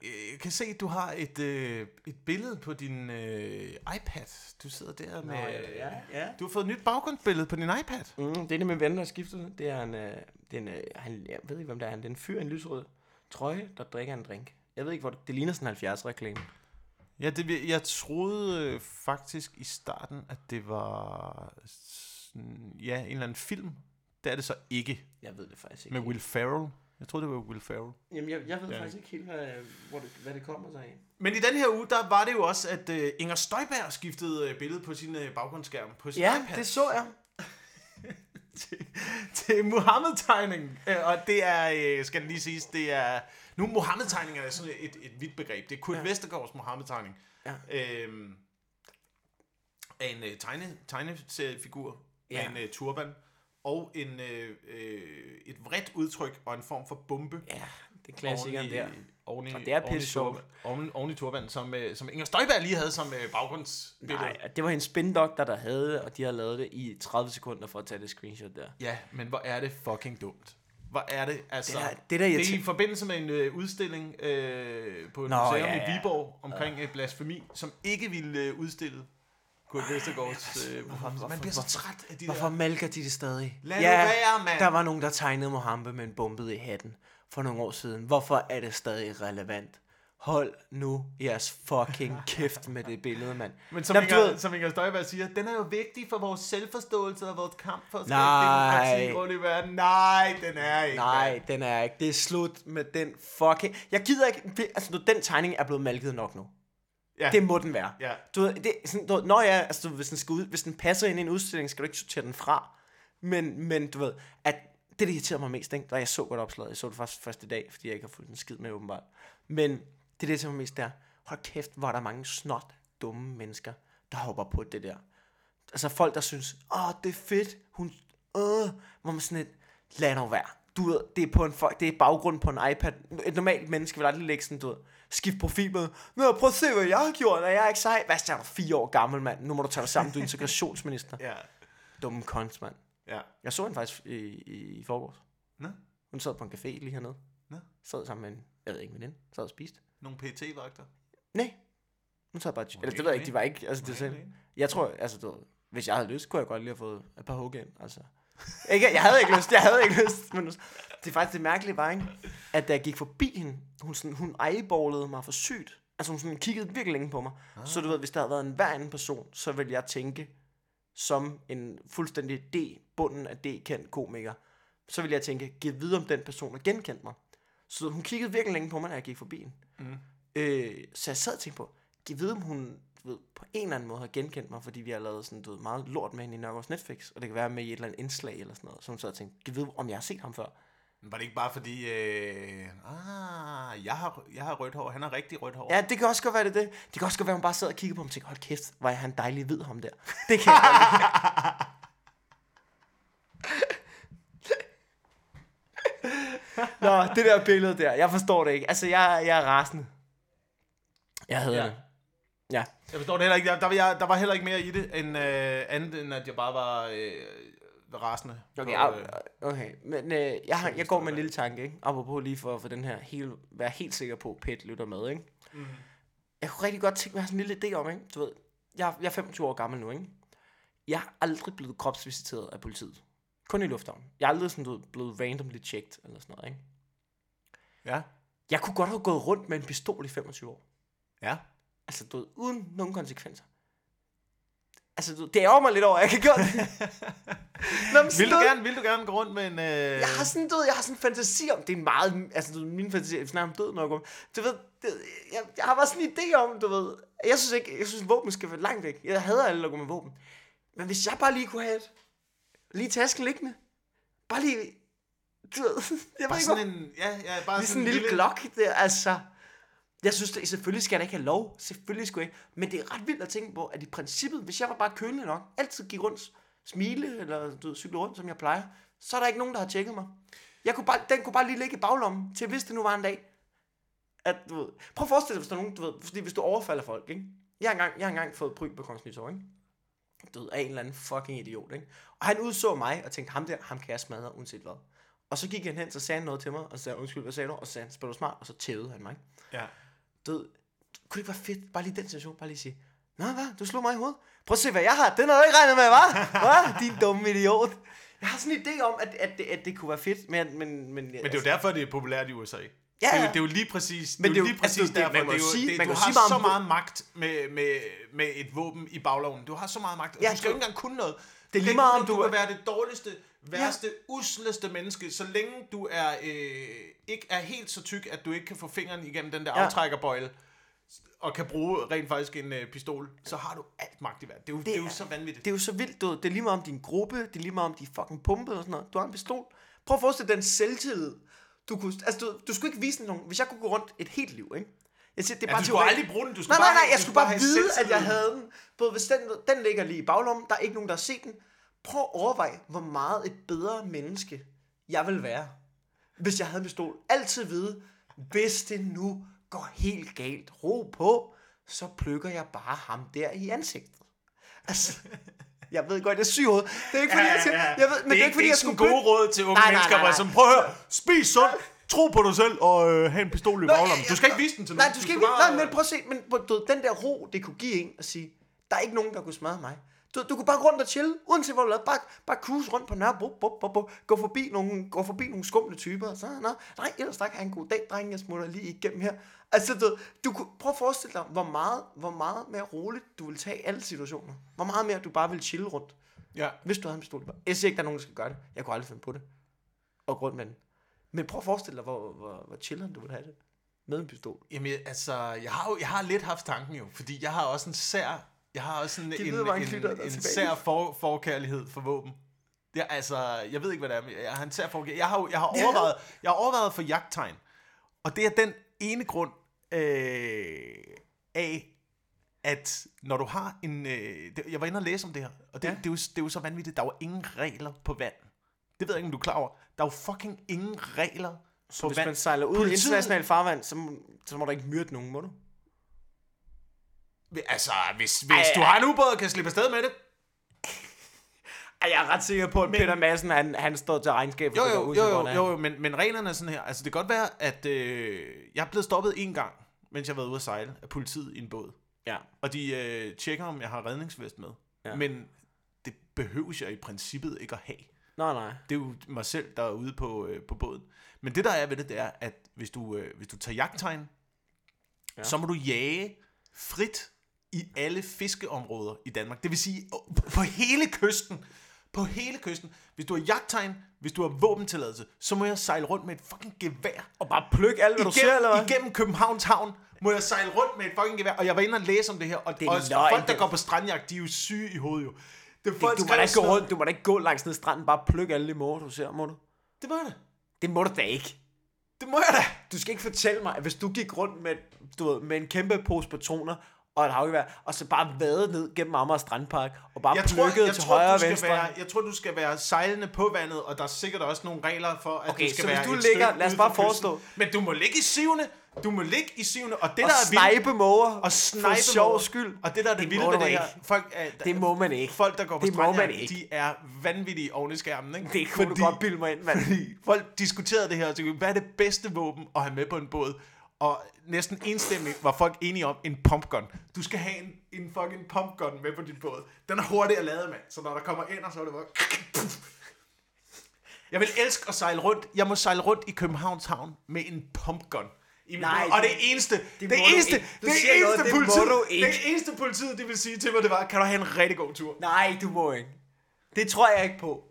øh, jeg kan se, at du har et, øh, et billede på din øh, iPad. Du sidder der med... ja, ja. Du har fået et nyt baggrundsbillede på din iPad. Mm, det er det med ven, har skiftet. Det er en, øh, det er en øh, han, jeg ved ikke, hvem det er. Han det er en fyr i en lysrød trøje, der drikker en drink. Jeg ved ikke, hvor det, det ligner sådan en 70-reklame. Ja, det, jeg troede øh, faktisk i starten, at det var sådan, ja, en eller anden film. Det er det så ikke. Jeg ved det faktisk ikke. Med Will Ferrell. Jeg troede, det var Will Ferrell. Jamen, jeg, jeg ved Ja. faktisk ikke helt, hvad, hvor det, hvad det kommer sig af. Men i den her uge, der var det jo også, at øh, Inger Støjberg skiftede øh, billedet på sin øh, baggrundsskærm på sin Ja, iPad. det så jeg. (laughs) til, til Mohammed-tegningen. Øh, Og det er, øh, skal det lige siges, det er... Nu Mohammed-tegning er sådan et, et vidt begreb. Det er Kurt Ja. Vestergaards Mohammed-tegning. Ja. Øhm, af en øh, tegne, tegneseriefigur Ja. en øh, turban og en, øh, øh, et vredt udtryk og en form for bombe. Ja, det er klassikeren der. Oven i, Og det er pisse sjovt. Oven, oven i turban, som, øh, som Inger Støjberg lige havde som øh, baggrundsbillede. Nej, det var en spindoktor, der havde og de havde lavet det i 30 sekunder for at tage det screenshot der. Ja, men hvor er det fucking dumt. Hvor er det, altså... Det er- det er da det er i forbindelse med en øh, udstilling øh, på et Nå, museum ja, i ja. Viborg omkring øh, blasfemi, som ikke ville øh, udstille Kurt Vestergaards øh, Mohammed. Man bliver så træt af de Hvorfor der... malker de det stadig? Lad nu være, mand. der var nogen, der tegnede Mohammed med en bombe i hatten for nogle år siden. Hvorfor er det stadig relevant? Hold nu jeres fucking kæft med det billede, mand. Men som, du Inger, ved- som Inger Støjberg siger, den er jo vigtig for vores selvforståelse og vores kamp for at skabe demokrati rundt i verden. Nej, den er ikke. Nej, mand. den er ikke. Det er slut med den fucking... Jeg gider ikke... det- Altså, nu, den tegning er blevet malket nok nu. Ja. Det må den være. Ja. Du ved, det, sådan, du når jeg, altså, du hvis, den skal ud, hvis den passer ind i en udstilling, skal du ikke sortere den fra. Men, men du ved, at det, der irriterer mig mest, ikke? da jeg så godt opslaget, jeg så det først første dag, fordi jeg ikke har fulgt en skid med åbenbart. Men det, der irriterer mig mest, der, hold kæft, hvor er der mange snot, dumme mennesker, der hopper på det der. Altså folk, der synes, åh, det er fedt, hun, øh, hvor man sådan et, lad nu være. Du ved, det er, på en, det er baggrund på en iPad. Et normalt menneske vil aldrig lægge sådan, du ved, skift profil med, Nå, prøv at se, hvad jeg har gjort, er jeg ikke sej? Hvad er du fire år gammel, mand? Nu må du tage dig sammen, du er integrationsminister. (laughs) Ja. Dumme konst, mand. Ja. Jeg så hende faktisk i, i, i forgårs. Nå. Hun sad på en café lige hernede. Nå. Sad sammen med en, jeg ved ikke, veninde. Sad og spiste. Nogle PT-vagter. Nej. Hun sad bare... Eller det ved jeg ikke, de var ikke... Altså, det selv. Jeg tror, altså, du, ved, hvis jeg havde lyst, kunne jeg godt lige have fået et par hug ind. Altså. Ikke, jeg havde ikke lyst, jeg havde ikke lyst. Men det er faktisk det mærkelige var, ikke? at da jeg gik forbi hende, hun, sådan, hun eyeballede mig for sygt. Altså hun sådan kiggede virkelig længe på mig. Ah. Så du ved, hvis der havde været en hver anden person, så ville jeg tænke som en fuldstændig D, bunden af D-kendt komiker. Så ville jeg tænke, giv videre om den person har genkendt mig. Så hun kiggede virkelig længe på mig, da jeg gik forbi hende. Mm. Øh, så jeg sad og tænkte på, giv vide, om hun ved, på en eller anden måde har genkendt mig, fordi vi har lavet sådan, du ved, meget lort med hende i Nørgaards Netflix, og det kan være med i et eller andet indslag eller sådan noget. Så hun sad og tænkte, giv vide, om jeg har set ham før. Men Var det ikke bare fordi, øh, ah, jeg har, jeg har rødt hår, han har rigtig rødt hår. Ja, det kan også godt være det. det. Det kan også godt være, hun bare sad og kiggede på ham og tænkte, hold kæft, hvor er han dejlig hvid ham der. Det kan jeg (laughs) Nå, det der billede der, jeg forstår det ikke. Altså, jeg, jeg er rasende. Jeg havde Ja. det. Ja. Jeg forstår det heller ikke. Der, der, var, jeg, der var heller ikke mere i det, end øh, andet end at jeg bare var øh, rasende. Okay, på, øh, okay. men øh, jeg, har, jeg går med en lille tanke, ikke? Apropos lige for, for den her, helt, være helt sikker på, at Pet lytter med, ikke? Mhm. Jeg kunne rigtig godt tænke mig sådan en lille idé om, ikke? Du ved, jeg, jeg er 25 år gammel nu, ikke? Jeg er aldrig blevet kropsvisiteret af politiet. Kun i lufthavnen. Jeg er aldrig sådan, du blevet randomly checked, eller sådan noget, ikke? ja, Jeg kunne godt have gået rundt med en pistol i 25 år. ja. Altså, du ved, uden nogen konsekvenser. Altså, du, det ærger mig lidt over, at jeg kan gøre det. Nå, (laughs) men Vil du, noget- gerne, vil du gerne gå rundt med en... Øh... Jeg har sådan, du ved, jeg har sådan en fantasi om, det er meget, altså du ved, min fantasi, jeg snakker om død nok om, du ved, det, jeg, jeg har bare sådan en idé om, du ved, jeg synes ikke, jeg synes våben skal være langt væk, jeg hader alle, der går med våben, men hvis jeg bare lige kunne have et, lige tasken liggende, bare lige, du ved, (laughs) jeg Bare ikke, sådan hvor, en... Ja, ja, bare lige sådan en lille glok der, altså, jeg synes, det, selvfølgelig skal jeg da ikke have lov, selvfølgelig skulle jeg ikke, men det er ret vildt at tænke på, at i princippet, hvis jeg var bare kølende nok, altid gik rundt, smile, eller du ved, cykle rundt, som jeg plejer, så er der ikke nogen, der har tjekket mig. Jeg kunne bare, den kunne bare lige ligge i baglommen, til hvis det nu var en dag. At, du ved, prøv at forestille dig, hvis der er nogen, du ved, fordi hvis du overfalder folk, ikke? Jeg har engang, jeg har engang fået pryl på Kongens Nytorv, ikke? Du ved, af en eller anden fucking idiot, ikke? Og han udså mig og tænkte, ham der, ham kan jeg smadre, uanset hvad. Og så gik han hen, så sagde han noget til mig, og så sagde undskyld, hvad sagde du? Og så sagde han, spil du smart, og så tævede han mig, ikke? Ja. Du ved, kunne det ikke være fedt, bare lige den situation, bare lige sige, Nå, hvad, du slog mig i hovedet. Prøv at se, hvad jeg har. Den har du ikke regnet med, hva'? Hva? Din dumme idiot. Jeg har sådan en idé om, at, at, det, at det kunne være fedt, men... Men, men, Men det er jo derfor, det er populært i USA. Ja, Det, er jo, ja. det er jo lige præcis, Men det er jo lige præcis altså, derfor. man det er jo, sige- det, man du har sige så meget magt med, med, med et våben i bagloven. Du har så meget magt. Ja, du skal jo ikke engang kunne noget. Det er lige meget, om du du kan være det dårligste, værste, ja. usleste menneske, så længe du er øh, ikke er helt så tyk, at du ikke kan få fingeren igennem den der Ja. aftrækkerbøjle, og kan bruge rent faktisk en øh, pistol, så har du alt magt i verden. Det er jo, det, det er jo så vanvittigt. Det er jo så vildt, du. Det er lige meget om din gruppe, det er lige meget om de fucking pumpe og sådan noget. Du har en pistol. Prøv at forestille den selvtillid. Du, kunne, altså, du, du skulle ikke vise nogen... Hvis jeg kunne gå rundt et helt liv, ikke? Jeg siger, det er Ja, bare du skulle aldrig bruge den. Du skulle Nej, nej, bare, nej, jeg skulle bare have vide, at jeg havde den. Både hvis den, den ligger lige i baglommen, der er ikke nogen, der har set den. Prøv at overveje, hvor meget et bedre menneske jeg vil være, hvis jeg havde en pistol. Altid vide, hvis det nu går helt galt, ro på, så plukker jeg bare ham der i ansigtet. Altså, jeg ved godt, jeg er syg i hovedet. Det er ikke fordi, jeg siger, jeg ved, men det er ikke fordi, jeg skulle gode råd til unge Nej, nej, mennesker, nej, jeg nej. sådan, prøv at høre, spis sundt, tro på dig selv, og øh, have en pistol i baglommen. ja, Du skal ja, ikke vise den til Nej, nogen. du skal ikke bare- Nej, men prøv at se, men du, den der ro, det kunne give en at sige, der er ikke nogen, der kunne smadre mig. Du, du kunne bare gå rundt og chille, uanset hvor du lavede. Bare, bare cruise rundt på Nørrebro, bup, bup, bup, gå, forbi nogle, gå forbi nogle skumle typer, og så, nå, nej, ellers tak, have en god dag, dreng, jeg smutter lige igennem her. Altså, du, du kunne, prøv at forestille dig, hvor meget, hvor meget mere roligt du vil tage alle situationer. Hvor meget mere du bare vil chille rundt, Ja. hvis du havde en pistol. Jeg siger ikke, der er nogen, der skal gøre det. Jeg kunne aldrig finde på det. Og gå rundt med den. Men prøv at forestille dig, hvor, hvor, hvor chilleren du vil have det. Med en pistol. Jamen, altså, jeg har, jo, jeg har lidt haft tanken jo, fordi jeg har også en sær, jeg har også en, Det en, en en, en, er sær for, forkærlighed for våben. Ja, altså, jeg ved ikke, hvad det er, jeg har en sær forkærlighed. Jeg har, jeg har (laughs) overvejet, jeg har overvejet for jagttegn, og det er den ene grund øh, af, at når du har en... Øh, det, jeg var inde og læse om det her, og det, Ja. det, er jo, det er jo så vanvittigt. Der er jo ingen regler på vand. Det ved jeg ikke, om du er klar over. Der er jo fucking ingen regler Så hvis vand. man sejler ud i Politiet- international farvand, så, så må der ikke myrde nogen, må du? Altså, hvis, hvis Ej, du har en ubåd og kan slippe afsted med det. Ej, jeg er ret sikker på, at Men- Peter Madsen, han, han står til regnskab for Jo, jo, jo, jo, jo, jo men, men reglerne er sådan her. Altså, det kan godt være, at øh, jeg er blevet stoppet en gang, mens jeg har været ude at sejle, af politiet i en båd. Ja. Og de øh, tjekker, om jeg har redningsvest med. Ja. Men det behøves jeg i princippet ikke at have. Nej, nej. Det er jo mig selv, der er ude på, øh, på båden. Men det, der er ved det, det er, at hvis du, øh, hvis du tager jagttegn, Ja. ja. så må du jage frit i alle fiskeområder i Danmark. Det vil sige, på, på hele kysten. På hele kysten. Hvis du har jagttegn, hvis du har våbentilladelse, så må jeg sejle rundt med et fucking gevær. Og bare pløk alt, hvad du ser, eller hvad? igennem Københavns Havn må jeg sejle rundt med et fucking gevær. Og jeg var inde og læse om det her. Og, Det er og løgn, folk, der går på strandjagt, de er jo syge i hovedet jo. Det, folk, Du må da ikke gå rundt, du må da ikke gå langs ned stranden, bare pløk alle de måger, du ser, må du? Det må jeg da. Det må du da ikke. Det må jeg da. Du skal ikke fortælle mig, at hvis du gik rundt med, du ved, med en kæmpe pose patroner og et havgevær, og så bare vade ned gennem Amager Strandpark, og bare Jeg tror, jeg, til tror, højre og venstre. være, jeg tror, du skal være sejlende på vandet, og der er sikkert også nogle regler for, at Okay, du skal så hvis være du et ligger- lad os bare forestå- Men du må ligge i sivende. Du må ligge i sivende, og det og der er vildt, snipe måger og for snipe sjov måger. skyld. Og det der er det, Det vilde ved det her, folk, er, Det må man ikke. folk, der går på Det man strandjagt, ikke. de er vanvittige oven i skærmen. Ikke? Det kunne du godt bilde mig ind, mand. Fordi folk diskuterede det her, og tænkte, hvad er det bedste våben at have med på en båd? Og næsten enstemmigt var folk enige om en pumpgun. Du skal have en, en fucking pumpgun med på din båd. Den er hurtigt at lade, mand. Så når der kommer ind, så er det bare... Jeg vil elske at sejle rundt. Jeg må sejle rundt i Københavns Havn med en pumpgun. I Nej, og det- det eneste, det, det det eneste, det eneste noget, det politiet, ikke. det eneste politiet, det vil sige til mig, det var, kan du have en rigtig god tur? Nej, du må ikke. Det tror jeg ikke på.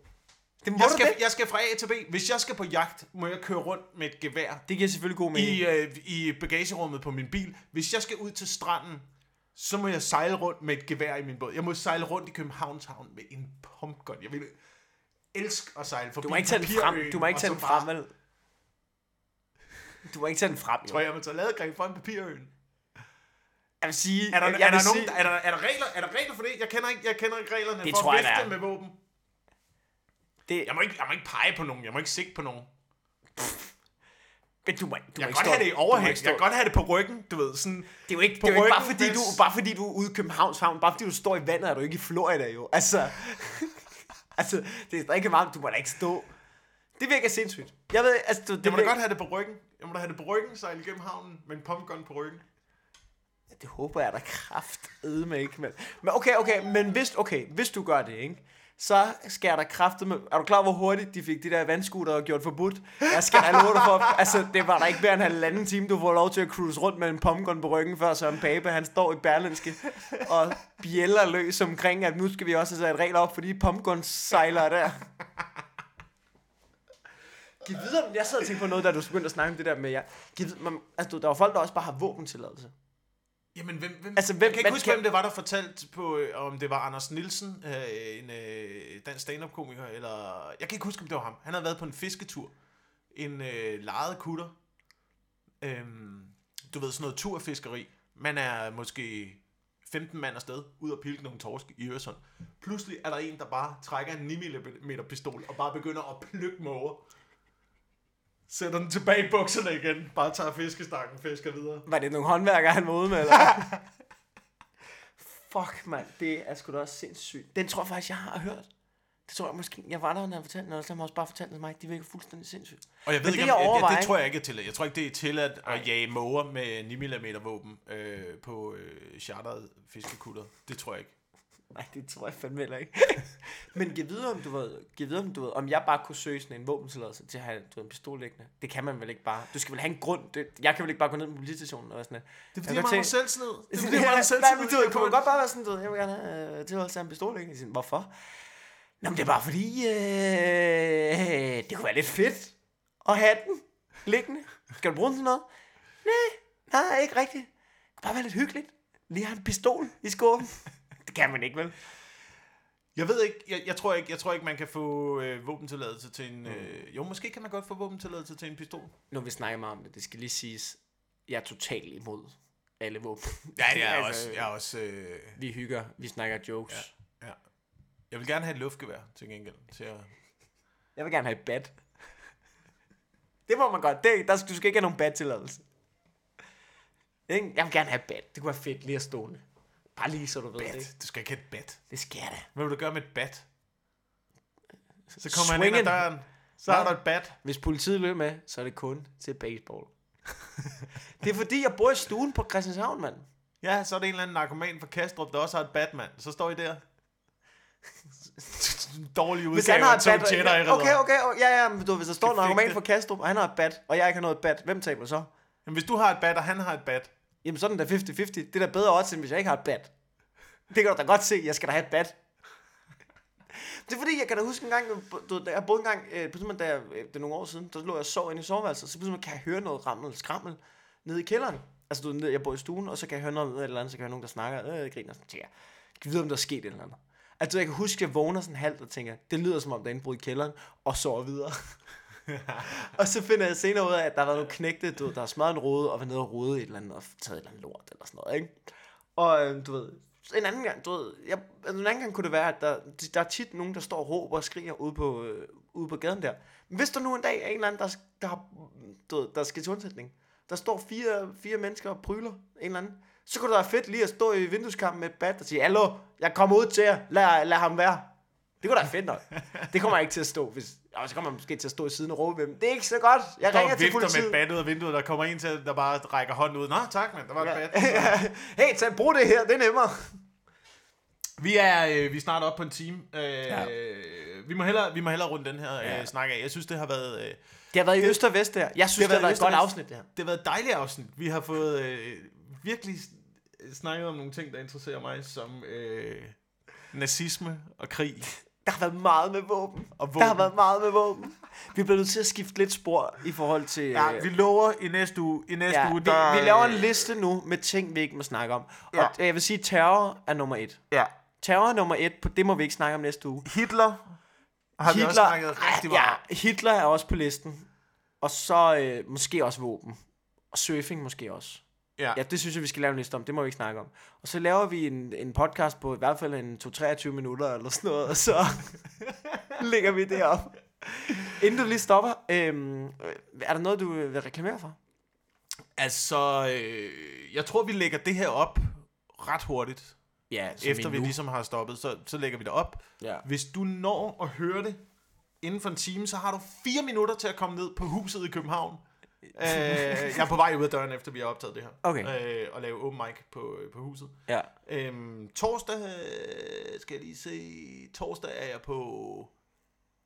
Det må Jeg skal, det? jeg skal fra A til B. Hvis jeg skal på jagt, må jeg køre rundt med et gevær Det giver selvfølgelig god mening. i, øh, i bagagerummet på min bil. Hvis jeg skal ud til stranden, så må jeg sejle rundt med et gevær i min båd. Jeg må sejle rundt i Københavns Havn med en pumpgun. Jeg vil elske at sejle forbi Du må ikke tage den frem. Du må ikke tage den frem, vel? Du må ikke tage den frem, jo. Tror jeg, jeg må tage ladegreb fra en papirøen. Jeg vil sige... Er der, jeg er, der nogen, sige, er, der, er, der regler, er der regler for det? Jeg kender ikke, jeg kender ikke reglerne Det for at vifte med våben. Det, Jeg må, ikke, jeg må ikke pege på nogen. Jeg må ikke sigte på nogen. men du må, du må Jeg kan ikke godt stå- have det i overhæng. ikke Jeg kan godt have det på ryggen, du ved. Sådan, Det er jo ikke, på det er jo ikke bare, fordi du, bare fordi du er ude i Københavns Havn, bare fordi du står i vandet, er du ikke i Florida jo. Altså, (laughs) altså det er stadig varmt, du må da ikke stå. Det virker sindssygt. Jeg ved, altså, du, det, Jeg må da godt have det på ryggen. Jeg må da have det på ryggen, sejle igennem havnen med en pumpgun på ryggen. Det håber jeg da kraft med ikke, men, men okay, okay, men hvis, okay, hvis du gør det, ikke? Så skal der kraftet med... Er du klar, hvor hurtigt de fik de der vandskuter gjort forbudt? Jeg skal da love dig for... Altså, det var der ikke mere end en halvanden time, du får lov til at cruise rundt med en pumpgun på ryggen, før Søren Pape, han står i Berlinske og bjæller løs omkring, at nu skal vi også have sat regler op for de pumpgun sejler der. Giv videre, jeg sad og tænkte på noget, da du begyndte at snakke om det der med jer. Giv man, altså, der var folk, der også bare har våbentilladelse. Jamen, hvem, hvem, Altså, hvem- jeg kan ikke huske, kan- hvem det var, der fortalte på, øh, om det var Anders Nielsen, øh, en øh, dansk stand-up-komiker, eller... Jeg kan ikke huske, om det var ham. Han havde været på en fisketur. En øh, lejet kutter. Øhm, du ved, sådan noget turfiskeri. Man er måske 15 mand afsted, ud og pilke nogle torsk i Øresund. Pludselig er der en, der bare trækker en 9 mm pistol, og bare begynder at plukke måger. Sætter den tilbage i bukserne igen. Bare tager fiskestakken, fisker videre. Var det nogle håndværkere, han var ude med, eller? (laughs) Fuck, mand. Det er sgu da også sindssygt. Den tror jeg faktisk, jeg har hørt. Det tror jeg måske. Jeg var der, når han fortalte den, og så har også bare fortalt den til mig. De virker fuldstændig sindssygt. Og jeg ved Men ikke, det, om, jeg jeg overvejer, det, det tror jeg ikke er tilladt. Jeg tror ikke, det er tilladt at jage måger med 9 mm våben øh, på øh, charteret fiskekutter. Det tror jeg ikke. Nej, det tror jeg fandme heller ikke. (laughs) Men giv videre, om du ved, giv videre, om du ved, om jeg bare kunne søge sådan en våbentilladelse til at have du ved, en pistol liggende. Det kan man vel ikke bare. Du skal vel have en grund. Det, jeg kan vel ikke bare gå ned på politistationen og være sådan Det er Jeg fordi, kan man har tænke- selvtillid. Det er (laughs) fordi, Ja, man har Nej, selvtillid. men du ved, kunne man godt bare være sådan, du ved, jeg vil gerne have øh, tilladelse til en pistol liggende. Sådan, Hvorfor? Nå, men det er bare fordi, øh, det kunne være lidt fedt at have den liggende. Skal du bruge den til noget? Nej, nej, ikke rigtigt. Det kunne bare være lidt hyggeligt. Lige have en pistol i skåben. Det kan man ikke, vel? Jeg ved ikke, jeg, jeg, tror ikke, jeg tror ikke, man kan få øh, våbentilladelse til en... Øh, jo, måske kan man godt få våbentilladelse til en pistol. Nu vi snakker meget om det, det skal lige siges, jeg er totalt imod alle våben. Ja, det er (laughs) Altså, også... Jeg, er også øh, Vi hygger, vi snakker jokes. ja. jeg vil gerne have et luftgevær til gengæld. Til at, Jeg vil gerne have et bat. Det må man godt. Det, der, skal- du skal ikke have nogen bad-tilladelse. Ikke? Jeg vil gerne have et bad. Det kunne være fedt lige at stående. Bare lige så du ved det. Bat. Du skal ikke have et bat. Det skal jeg da. Hvad vil du gøre med et bat? Så kommer han ind Swingen. ad døren. Så har du et bat. Hvis politiet løber med, så er det kun til baseball. (laughs) det er fordi, jeg bor i stuen på Christianshavn, mand. Ja, så er det en eller anden narkoman fra Kastrup, der også har et Batman. Så står I der. (laughs) Dårlig Hvis han udgave har et bat... Jedi Okay, okay, okay, ja, ja, men du, hvis der står en narkoman fra Kastrup, og han har et bat, og jeg ikke har noget bat, hvem taber så? Men hvis du har et bat, og han har et bat. Jamen sådan der 50-50. Det er da bedre odds, end hvis jeg ikke har et bat. Det kan du da godt se, jeg skal da have et bat. Det er fordi, jeg kan da huske en gang, du, ved, da jeg boede en gang, øh, på da jeg, øh, det er nogle år siden, der lå jeg og sov inde i soveværelset, så pludselig kan jeg høre noget rammel, skrammel nede i kælderen. Altså, du ved, jeg bor i stuen, og så kan jeg høre noget ned et eller andet, så kan jeg høre nogen, der snakker, øh, griner, sådan, tænker jeg, kan vide, om der er sket et eller andet. Altså, jeg kan huske, at jeg vågner sådan halvt og tænker, det lyder som om, der er indbrud i kælderen, og sover videre. (laughs) (laughs) og så finder jeg senere ud af, at der har været nogle knægte, du ved, der har smadret en rode, og været nede og rode et eller andet, og taget et eller andet lort, eller sådan noget, ikke? Og øhm, du ved, en anden gang, du ved, jeg, altså, en anden gang kunne det være, at der, der er tit nogen, der står og råber og skriger ude på, øh, ude på gaden der. Men hvis der nu en dag er en eller anden, der, der, har, du ved, der skal til undsætning, der står fire, fire mennesker og pryler en eller anden, så kunne det være fedt lige at stå i vindueskampen med et bat og sige, Hallo, jeg kommer ud til jer, lad, lad ham være. Det kunne da være fedt nok. Det kommer jeg ikke til at stå, hvis... Og så kommer man måske til at stå i siden og råbe ved dem. Det er ikke så godt. Jeg Står ringer til med politiet. et bat ud af vinduet, der kommer en til, der bare rækker hånden ud. Nå, tak, mand. Der var et Ja. bat. (laughs) hey, tag, brug det her. Det er nemmere. Vi er, øh, vi er snart oppe på en time. Øh, Ja. vi, må hellere, vi må hellere runde den her øh, Ja. snak af. Jeg synes, det har været... Øh, Det har været i øst og vest der. Jeg synes, Det har det, har været været et godt afsnit, det her. det har været et dejligt afsnit. Vi har fået øh, virkelig snakket om nogle ting, der interesserer mig, som øh, nazisme og krig. Der har været meget med våben. Og Der har våben. været meget med våben. Vi bliver nødt til at skifte lidt spor i forhold til... Ja, øh, vi lover i næste uge. I næste ja, uge, vi, der, vi laver en øh, liste nu med ting, vi ikke må snakke om. Ja. Og jeg vil sige, terror er nummer et. Ja. Terror er nummer et, det må vi ikke snakke om næste uge. Hitler har vi også snakket rigtig meget. ja, Hitler er også på listen. Og så øh, måske også våben. Og surfing måske også. Ja. Ja, det synes jeg, vi skal lave en liste om. Det må vi ikke snakke om. Og så laver vi en, en podcast på i hvert fald en 2-23 minutter eller sådan noget, og så (laughs) lægger vi det op. Inden du lige stopper, øhm, øh, er der noget, du vil reklamere for? Altså, øh, jeg tror, vi lægger det her op ret hurtigt. Ja, Efter vi ligesom har stoppet, så, så lægger vi det op. Ja. Hvis du når at høre det inden for en time, så har du fire minutter til at komme ned på huset i København. Øh, jeg er på vej ud af døren, efter vi har optaget det her. Okay. Øh, og lave open mic på, på huset. Ja. Øhm, torsdag, øh, skal jeg lige se, torsdag er jeg på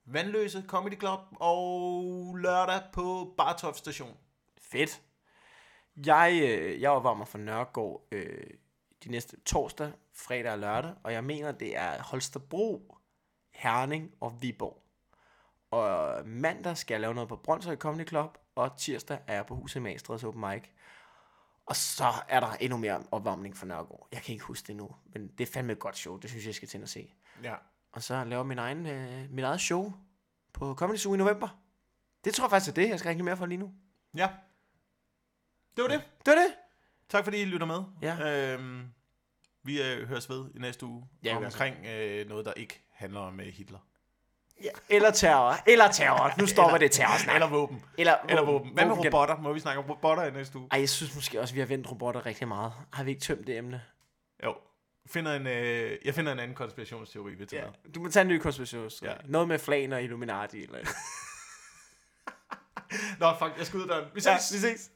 Vandløse Comedy Club, og lørdag på Bartof Station. Fedt. Jeg, øh, jeg opvarmer for Nørregård øh, de næste torsdag, fredag og lørdag, og jeg mener, det er Holstebro, Herning og Viborg. Og mandag skal jeg lave noget på Brøndshøj Comedy Club, og tirsdag er jeg på Huset Magstrædes Open Mic. Og så er der endnu mere opvarmning for Nørregård. Jeg kan ikke huske det nu, men det er fandme et godt show. Det synes jeg, jeg skal til at se. Ja. Og så laver min egen, øh, mit eget show på Comedy Zoo i november. Det tror jeg faktisk er det, jeg skal reklamere for lige nu. Ja. Det var det. Det var det. Tak fordi I lytter med. Ja. Øhm, vi øh, høres ved i næste uge Ja, omkring øh, noget, der ikke handler om øh, Hitler. Ja, eller terror. Eller terror. Nu stopper Eller- det terror Eller våben. Eller, Eller våben. Hvad med robotter? Må vi snakke om robotter i næste uge? Ej, jeg synes måske også, vi har vendt robotter rigtig meget. Har vi ikke tømt det emne? Jo. Finder en, øh, jeg finder en anden konspirationsteori, tager. Ja. Du må tage en ny konspiration. Ja. Noget med flagen og Illuminati. Eller... (laughs) Nå, fuck, jeg skal ud af døren. Vi ses. ja, vi ses.